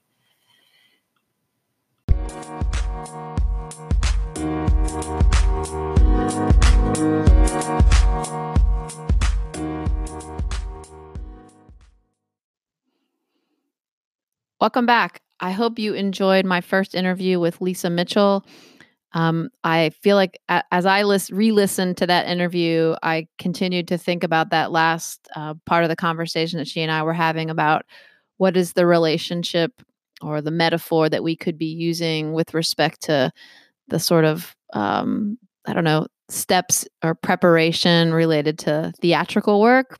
Welcome back. I hope you enjoyed my first interview with Lisa Mitchell. Um, I feel like as I list, re-listened to that interview, I continued to think about that last uh, part of the conversation that she and I were having about what is the relationship or the metaphor that we could be using with respect to the sort of um, I don't know steps or preparation related to theatrical work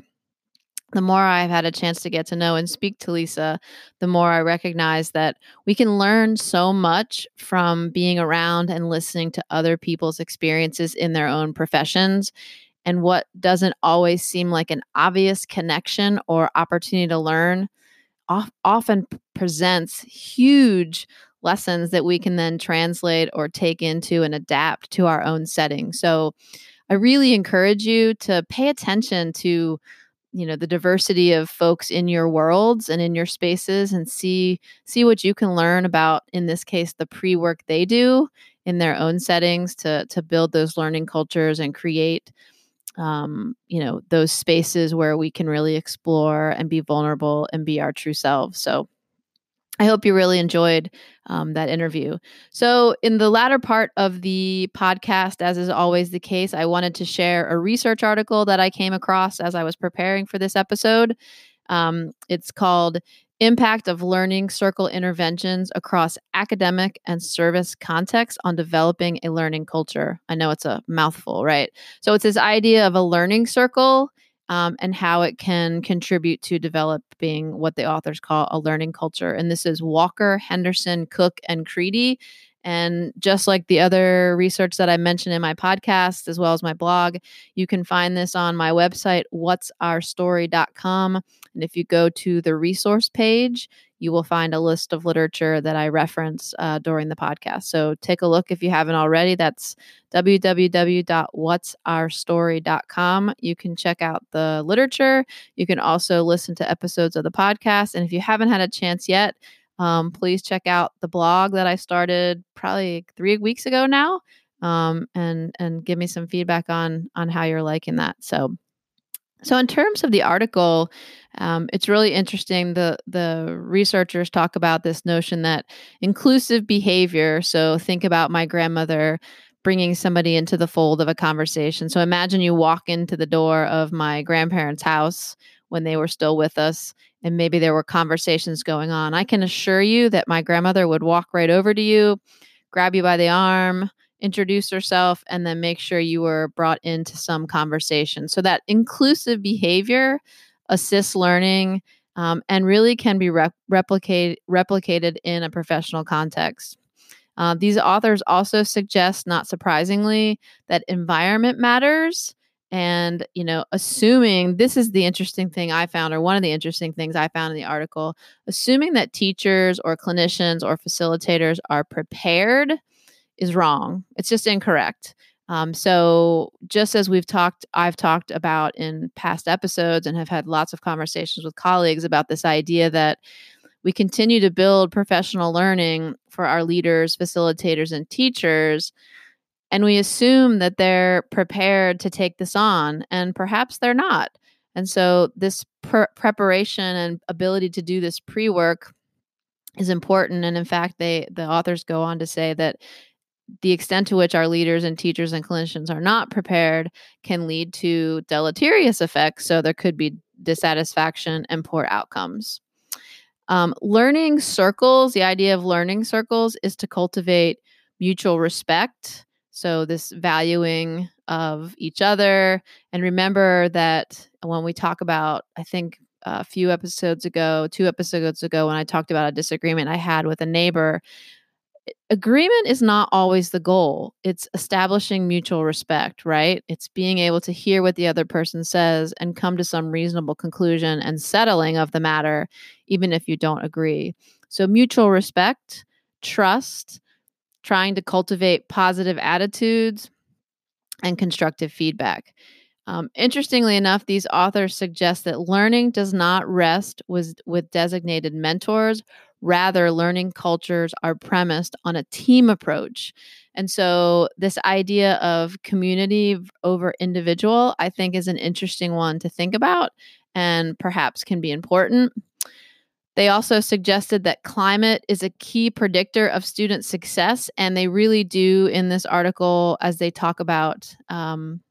the more I've had a chance to get to know and speak to Lisa, the more I recognize that we can learn so much from being around and listening to other people's experiences in their own professions. And what doesn't always seem like an obvious connection or opportunity to learn often presents huge lessons that we can then translate or take into and adapt to our own setting. So I really encourage you to pay attention to you know the diversity of folks in your worlds and in your spaces and see see what you can learn about in this case the pre-work they do in their own settings to to build those learning cultures and create um, you know those spaces where we can really explore and be vulnerable and be our true selves. So I hope you really enjoyed um, that interview. So, in the latter part of the podcast, as is always the case, I wanted to share a research article that I came across as I was preparing for this episode. Um, it's called Impact of Learning Circle Interventions Across Academic and Service Contexts on Developing a Learning Culture. I know it's a mouthful, right? So, it's this idea of a learning circle um, and how it can contribute to developing what the authors call a learning culture. And this is Walker, Henderson, Cooke, and Creedy. And just like the other research that I mentioned in my podcast, as well as my blog, you can find this on my website, what'sOurstory.com. And if you go to the resource page, you will find a list of literature that I reference uh, during the podcast. So take a look if you haven't already. That's www.what'sOurstory.com. You can check out the literature. You can also listen to episodes of the podcast. And if you haven't had a chance yet, um, please check out the blog that I started probably three weeks ago now, um, and and give me some feedback on on how you're liking that. So so, in terms of the article, um, it's really interesting. The the researchers talk about this notion that inclusive behavior. So, think about my grandmother bringing somebody into the fold of a conversation. So, imagine you walk into the door of my grandparents' house when they were still with us, and maybe there were conversations going on. I can assure you that my grandmother would walk right over to you, grab you by the arm, introduce herself, and then make sure you were brought into some conversation. So that inclusive behavior assists learning um, and really can be rep- replicate, replicated in a professional context. Uh, these authors also suggest, not surprisingly, that environment matters. And, you know, assuming this is the interesting thing I found, or one of the interesting things I found in the article, assuming that teachers or clinicians or facilitators are prepared is wrong. It's just incorrect. Um, so, just as we've talked, I've talked about in past episodes and have had lots of conversations with colleagues about this idea that we continue to build professional learning for our leaders, facilitators, and teachers. And we assume that they're prepared to take this on, and perhaps they're not. And so, this pre- preparation and ability to do this pre work is important. And in fact, they the authors go on to say that the extent to which our leaders and teachers and clinicians are not prepared can lead to deleterious effects. So there could be dissatisfaction and poor outcomes. Um, learning circles, the idea of learning circles is to cultivate mutual respect. So, this valuing of each other. And remember that when we talk about, I think a few episodes ago, two episodes ago, when I talked about a disagreement I had with a neighbor, agreement is not always the goal. It's establishing mutual respect, right? It's being able to hear what the other person says and come to some reasonable conclusion and settling of the matter, even if you don't agree. So, mutual respect, trust, trying to cultivate positive attitudes, and constructive feedback. Um, interestingly enough, these authors suggest that learning does not rest with, with designated mentors. Rather, learning cultures are premised on a team approach. And so, this idea of community over individual, I think, is an interesting one to think about and perhaps can be important. They also suggested that climate is a key predictor of student success. And they really do in this article, as they talk about um,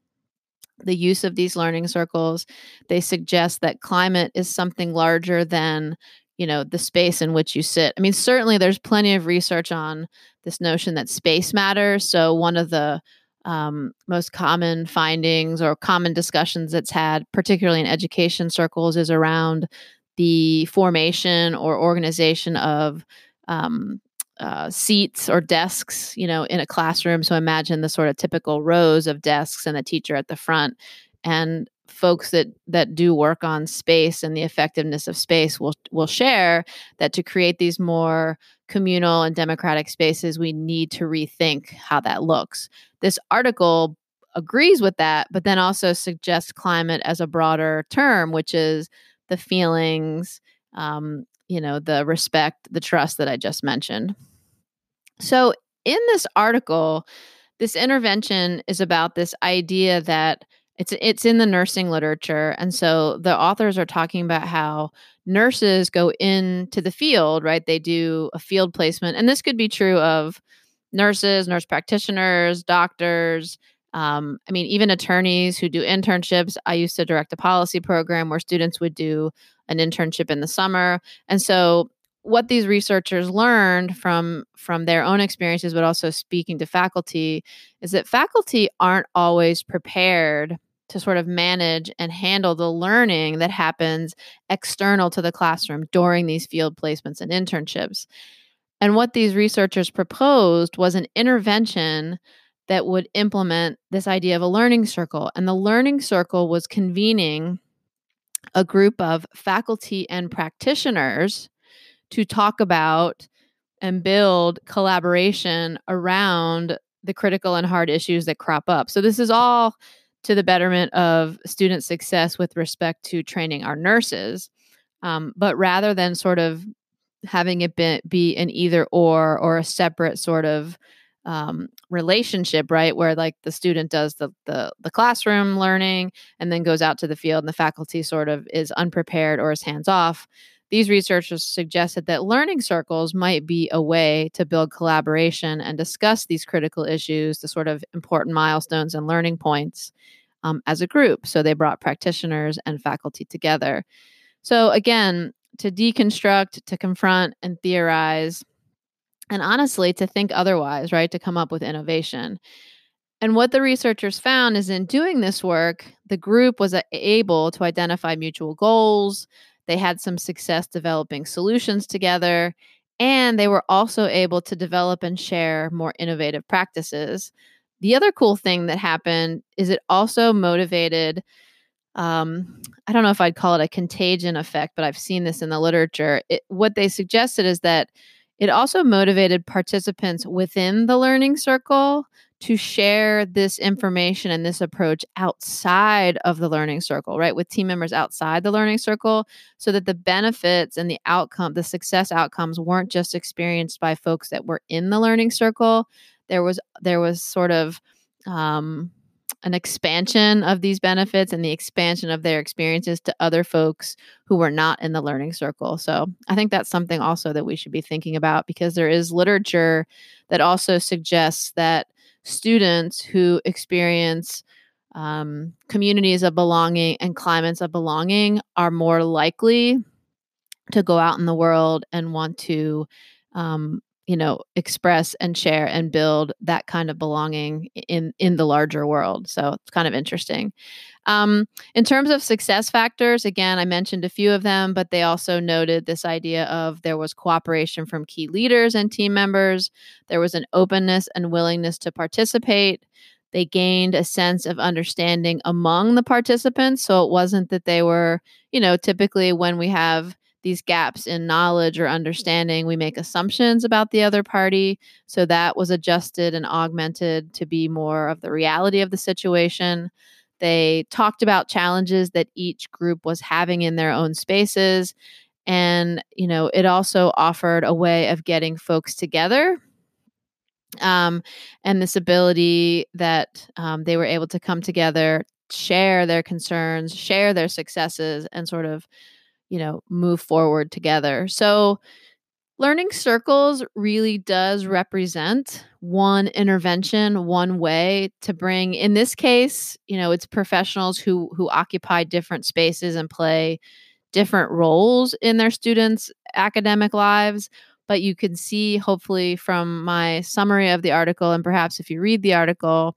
the use of these learning circles they suggest that climate is something larger than you know the space in which you sit i mean certainly there's plenty of research on this notion that space matters so one of the um, most common findings or common discussions that's had particularly in education circles is around the formation or organization of um, uh, seats or desks, you know, in a classroom. So imagine the sort of typical rows of desks and the teacher at the front. And folks that that do work on space and the effectiveness of space will will share that to create these more communal and democratic spaces, we need to rethink how that looks. This article agrees with that, but then also suggests climate as a broader term, which is the feelings, um, you know, the respect, the trust that I just mentioned. So, in this article, this intervention is about this idea that it's it's in the nursing literature and so the authors are talking about how nurses go into the field right they do a field placement and this could be true of nurses nurse practitioners doctors um, i mean even attorneys who do internships i used to direct a policy program where students would do an internship in the summer. And so what these researchers learned from from their own experiences but also speaking to faculty is that faculty aren't always prepared to sort of manage and handle the learning that happens external to the classroom during these field placements and internships. And what these researchers proposed was an intervention that would implement this idea of a learning circle. And the learning circle was convening a group of faculty and practitioners to talk about and build collaboration around the critical and hard issues that crop up. So, this is all to the betterment of student success with respect to training our nurses. Um, but rather than sort of having it be, be an either or or a separate sort of um, relationship, right? Where like the student does the, the the classroom learning and then goes out to the field, and the faculty sort of is unprepared or is hands off. These researchers suggested that learning circles might be a way to build collaboration and discuss these critical issues, the sort of important milestones and learning points um, as a group. So they brought practitioners and faculty together. So again, to deconstruct, to confront, and theorize and honestly to think otherwise, right? To come up with innovation. And what the researchers found is in doing this work, the group was able to identify mutual goals. They had some success developing solutions together, and they were also able to develop and share more innovative practices. The other cool thing that happened is it also motivated um, I don't know if I'd call it a contagion effect, but I've seen this in the literature. It, what they suggested is that it also motivated participants within the learning circle to share this information and this approach outside of the learning circle, right? With team members outside the learning circle, so that the benefits and the outcome, the success outcomes weren't just experienced by folks that were in the learning circle. There was there was sort of um, an expansion of these benefits and the expansion of their experiences to other folks who were not in the learning circle. So I think that's something also that we should be thinking about because there is literature that also suggests that students who experience um, communities of belonging and climates of belonging are more likely to go out in the world and want to um, you know express and share and build that kind of belonging in in the larger world so it's kind of interesting. Um, in terms of success factors again i mentioned a few of them but they also noted this idea of there was cooperation from key leaders and team members there was an openness and willingness to participate. They gained a sense of understanding among the participants so it wasn't that they were you know typically when we have these gaps in knowledge or understanding, we make assumptions about the other party. So that was adjusted and augmented to be more of the reality of the situation. They talked about challenges that each group was having in their own spaces. And, you know, it also offered a way of getting folks together um, and this ability that um, they were able to come together, share their concerns, share their successes, and sort of you know, move forward together. So, learning circles really does represent one intervention, one way to bring in this case, you know, it's professionals who who occupy different spaces and play different roles in their students' academic lives, but you can see hopefully from my summary of the article and perhaps if you read the article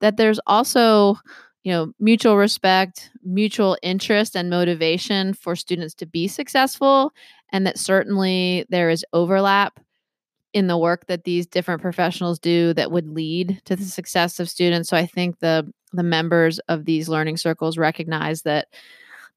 that there's also you know mutual respect mutual interest and motivation for students to be successful and that certainly there is overlap in the work that these different professionals do that would lead to the success of students. So i think the the members of these learning circles recognize that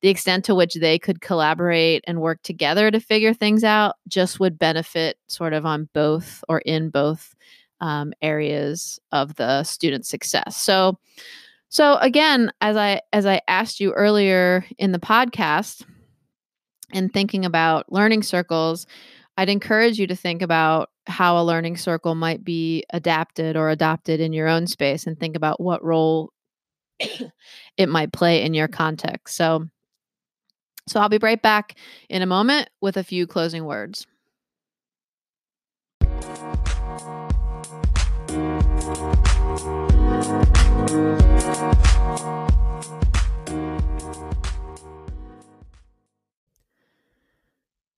the extent to which they could collaborate and work together to figure things out just would benefit sort of on both or in both um, areas of the student success. So so again, as I as I asked you earlier in the podcast in thinking about learning circles, I'd encourage you to think about how a learning circle might be adapted or adopted in your own space and think about what role it might play in your context. So so I'll be right back in a moment with a few closing words.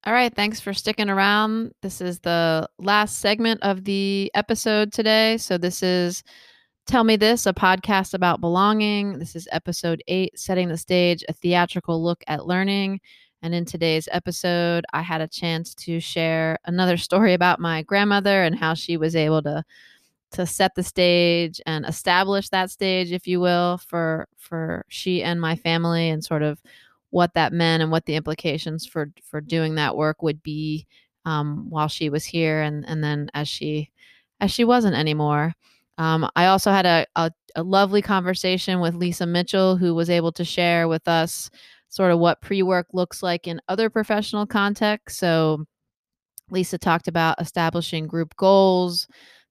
All right, thanks for sticking around. This is the last segment of the episode today. So, this is Tell Me This, a podcast about belonging. This is episode eight, Setting the Stage, a theatrical look at learning. And in today's episode, I had a chance to share another story about my grandmother and how she was able to to set the stage and establish that stage if you will for for she and my family and sort of what that meant and what the implications for for doing that work would be um, while she was here and and then as she as she wasn't anymore. Um, I also had a, a, a lovely conversation with Lisa Mitchell, who was able to share with us sort of what pre work looks like in other professional contexts. So, Lisa talked about establishing group goals,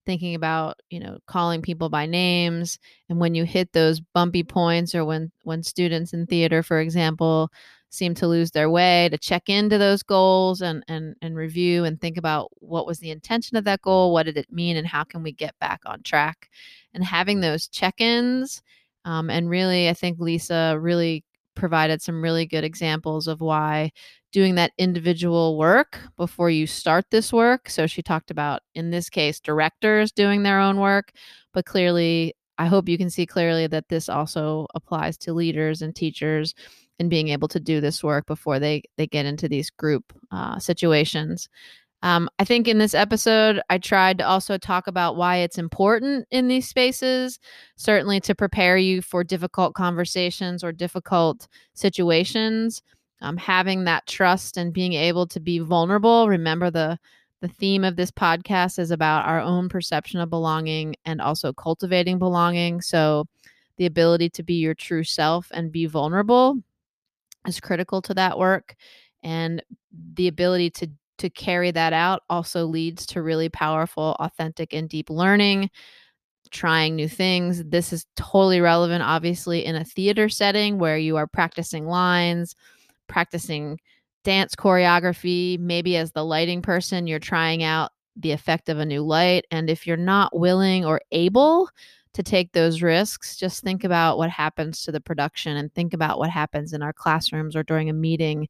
thinking about you know calling people by names and when you hit those bumpy points or when when students in theater for example seem to lose their way to check into those goals and and and review and think about what was the intention of that goal what did it mean and how can we get back on track? And having those check-ins um, and really i think lisa really provided some really good examples of why doing that individual work before you start this work. So she talked about, in this case, directors doing their own work, but clearly, I hope you can see clearly that this also applies to leaders and teachers and being able to do this work before they they get into these group uh, situations. Um, I think in this episode, I tried to also talk about why it's important in these spaces, certainly to prepare you for difficult conversations or difficult situations um, having that trust and being able to be vulnerable remember the The theme of this podcast is about our own perception of belonging and also cultivating belonging. So, the ability to be your true self and be vulnerable is critical to that work. And the ability to to carry that out also leads to really powerful, authentic, and deep learning, trying new things. This is totally relevant, obviously, in a theater setting where you are practicing lines, practicing dance choreography. Maybe as the lighting person, you're trying out the effect of a new light. And if you're not willing or able to take those risks, just think about what happens to the production and think about what happens in our classrooms or during a meeting.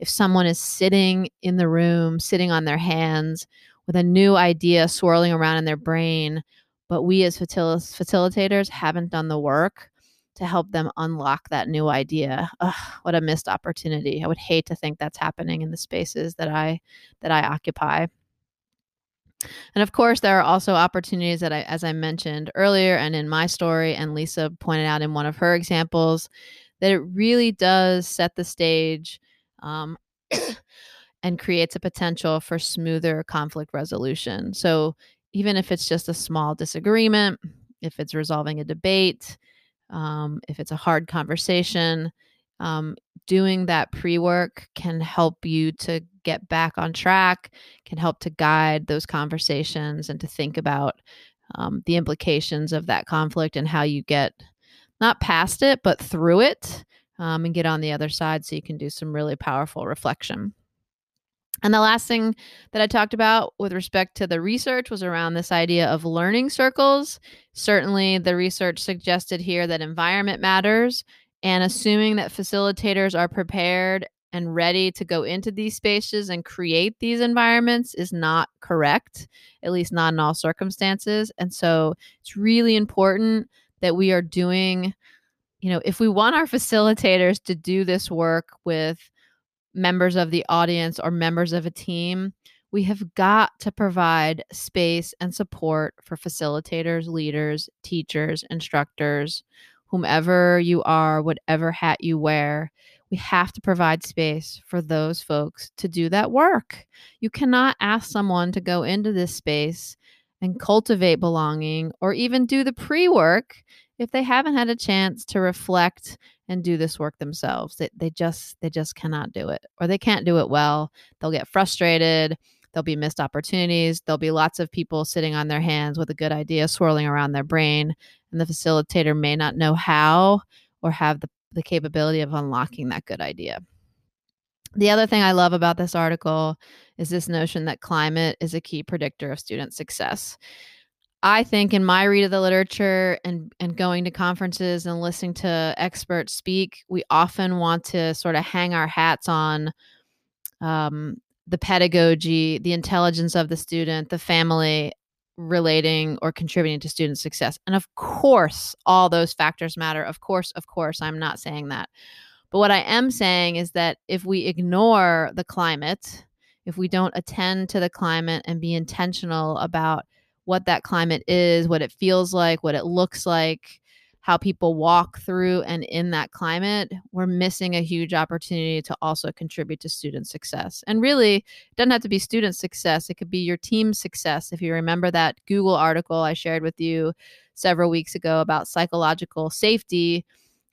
If someone is sitting in the room, sitting on their hands with a new idea swirling around in their brain, but we as facil- facilitators haven't done the work to help them unlock that new idea. Ugh, what a missed opportunity. I would hate to think that's happening in the spaces that I that I occupy. And of course, there are also opportunities that I, as I mentioned earlier, and in my story, and Lisa pointed out in one of her examples, that it really does set the stage um, and creates a potential for smoother conflict resolution. So, even if it's just a small disagreement, if it's resolving a debate, um, if it's a hard conversation, um, doing that pre work can help you to get back on track, can help to guide those conversations and to think about um, the implications of that conflict and how you get not past it, but through it um, and get on the other side so you can do some really powerful reflection. And the last thing that I talked about with respect to the research was around this idea of learning circles. Certainly, the research suggested here that environment matters, and assuming that facilitators are prepared and ready to go into these spaces and create these environments is not correct, at least not in all circumstances. And so it's really important that we are doing, you know, if we want our facilitators to do this work with members of the audience or members of a team, we have got to provide space and support for facilitators, leaders, teachers, instructors, whomever you are, whatever hat you wear, we have to provide space for those folks to do that work. You cannot ask someone to go into this space and cultivate belonging or even do the pre work if they haven't had a chance to reflect and do this work themselves. They, they just they just cannot do it or they can't do it well. They'll get frustrated. There'll be missed opportunities. There'll be lots of people sitting on their hands with a good idea swirling around their brain and the facilitator may not know how or have the, the capability of unlocking that good idea. The other thing I love about this article is this notion that climate is a key predictor of student success. I think in my read of the literature and and going to conferences and listening to experts speak, we often want to sort of hang our hats on um, the pedagogy, the intelligence of the student, the family, relating or contributing to student success. And of course, all those factors matter. Of course, of course, I'm not saying that. But what I am saying is that if we ignore the climate, if we don't attend to the climate and be intentional about what that climate is, what it feels like, what it looks like, how people walk through and in that climate, we're missing a huge opportunity to also contribute to student success. And really, it doesn't have to be student success, it could be your team success. If you remember that Google article I shared with you several weeks ago about psychological safety,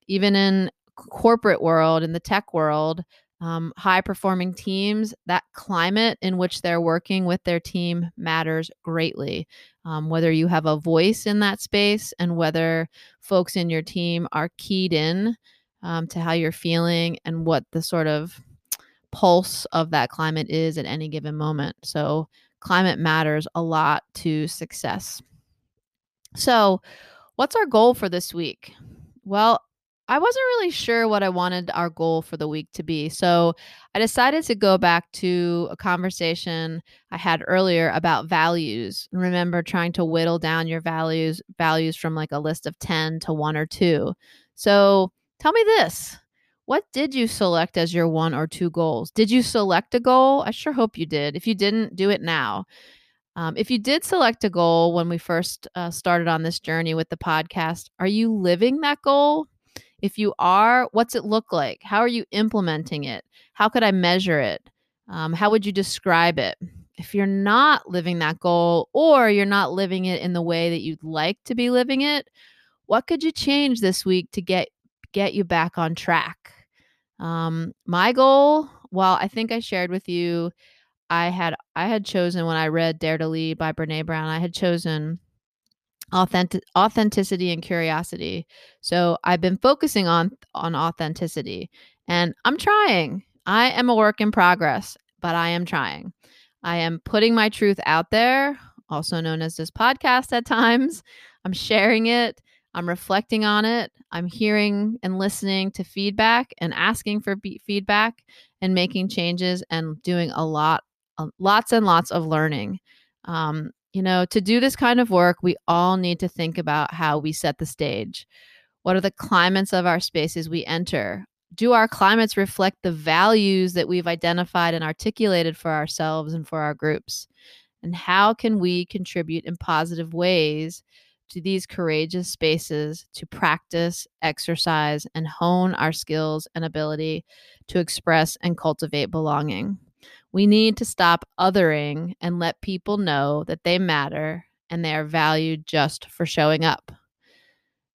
even in corporate world in the tech world um, high performing teams, that climate in which they're working with their team matters greatly. Um, whether you have a voice in that space and whether folks in your team are keyed in um, to how you're feeling and what the sort of pulse of that climate is at any given moment. So, climate matters a lot to success. So, what's our goal for this week? Well, I wasn't really sure what I wanted our goal for the week to be. So I decided to go back to a conversation I had earlier about values. Remember trying to whittle down your values values from like a list of 10 to 1 or 2. So tell me this. What did you select as your one or two goals? Did you select a goal? I sure hope you did. If you didn't, do it now. Um, if you did select a goal when we first uh, started on this journey with the podcast, are you living that goal? If you are, what's it look like? How are you implementing it? How could I measure it? Um, how would you describe it? if you're not living that goal or you're not living it in the way that you'd like to be living it, what could you change this week to get get you back on track? Um, my goal, well, I think I shared with you, I had I had chosen when I read Dare to Lead by Brene Brown, I had chosen authentic authenticity and curiosity. So I've been focusing on on authenticity and I'm trying. I am a work in progress, but I am trying. I am putting my truth out there, also known as this podcast at times. I'm sharing it. I'm reflecting on it. I'm hearing and listening to feedback and asking for be- feedback and making changes and doing a lot, lots and lots of learning. Um, you know, to do this kind of work, we all need to think about how we set the stage. What are the climates of our spaces we enter? Do our climates reflect the values that we've identified and articulated for ourselves and for our groups? And how can we contribute in positive ways to these courageous spaces to practice, exercise, and hone our skills and ability to express and cultivate belonging. We need to stop othering and let people know that they matter and they are valued just for showing up.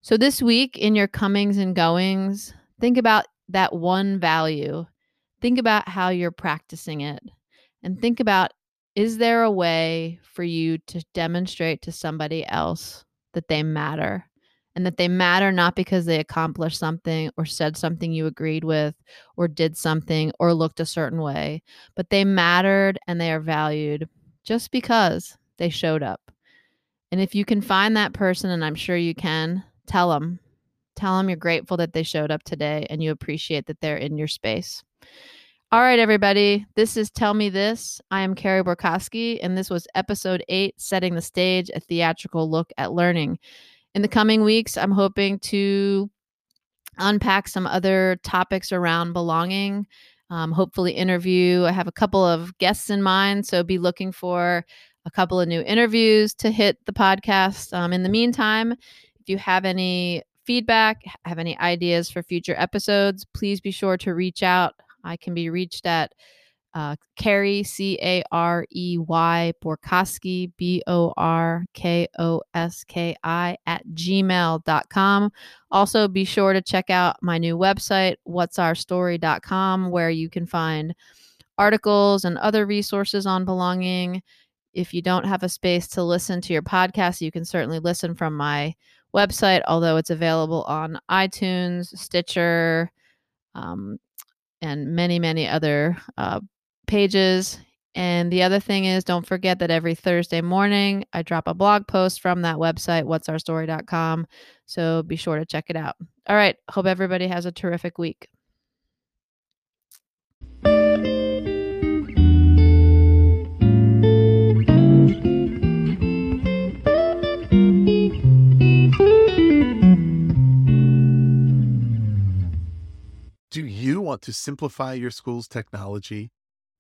So, this week in your comings and goings, think about that one value. Think about how you're practicing it and think about is there a way for you to demonstrate to somebody else that they matter and that they matter not because they accomplished something or said something you agreed with or did something or looked a certain way, but they mattered and they are valued just because they showed up. And if you can find that person, and I'm sure you can, tell them. Tell them you're grateful that they showed up today and you appreciate that they're in your space. All right, everybody. This is Tell Me This. I am Carey Borkoski, and this was episode eight Setting the Stage, a theatrical look at learning. In the coming weeks, I'm hoping to unpack some other topics around belonging, um, hopefully, interview. I have a couple of guests in mind, so be looking for a couple of new interviews to hit the podcast. Um, in the meantime, if you have any feedback, have any ideas for future episodes, please be sure to reach out. I can be reached at uh, Carey, C A R E Y, Borkoski, B O R K O S K I, at gmail.com. Also, be sure to check out my new website, what'sourstory.com, where you can find articles and other resources on belonging. If you don't have a space to listen to your podcast, you can certainly listen from my website, although it's available on iTunes, Stitcher, um, and many, many other uh, pages. And the other thing is, don't forget that every Thursday morning, I drop a blog post from that website, what'sourstory.com. So be sure to check it out. All right. Hope everybody has a terrific week. Do you want to simplify your school's technology,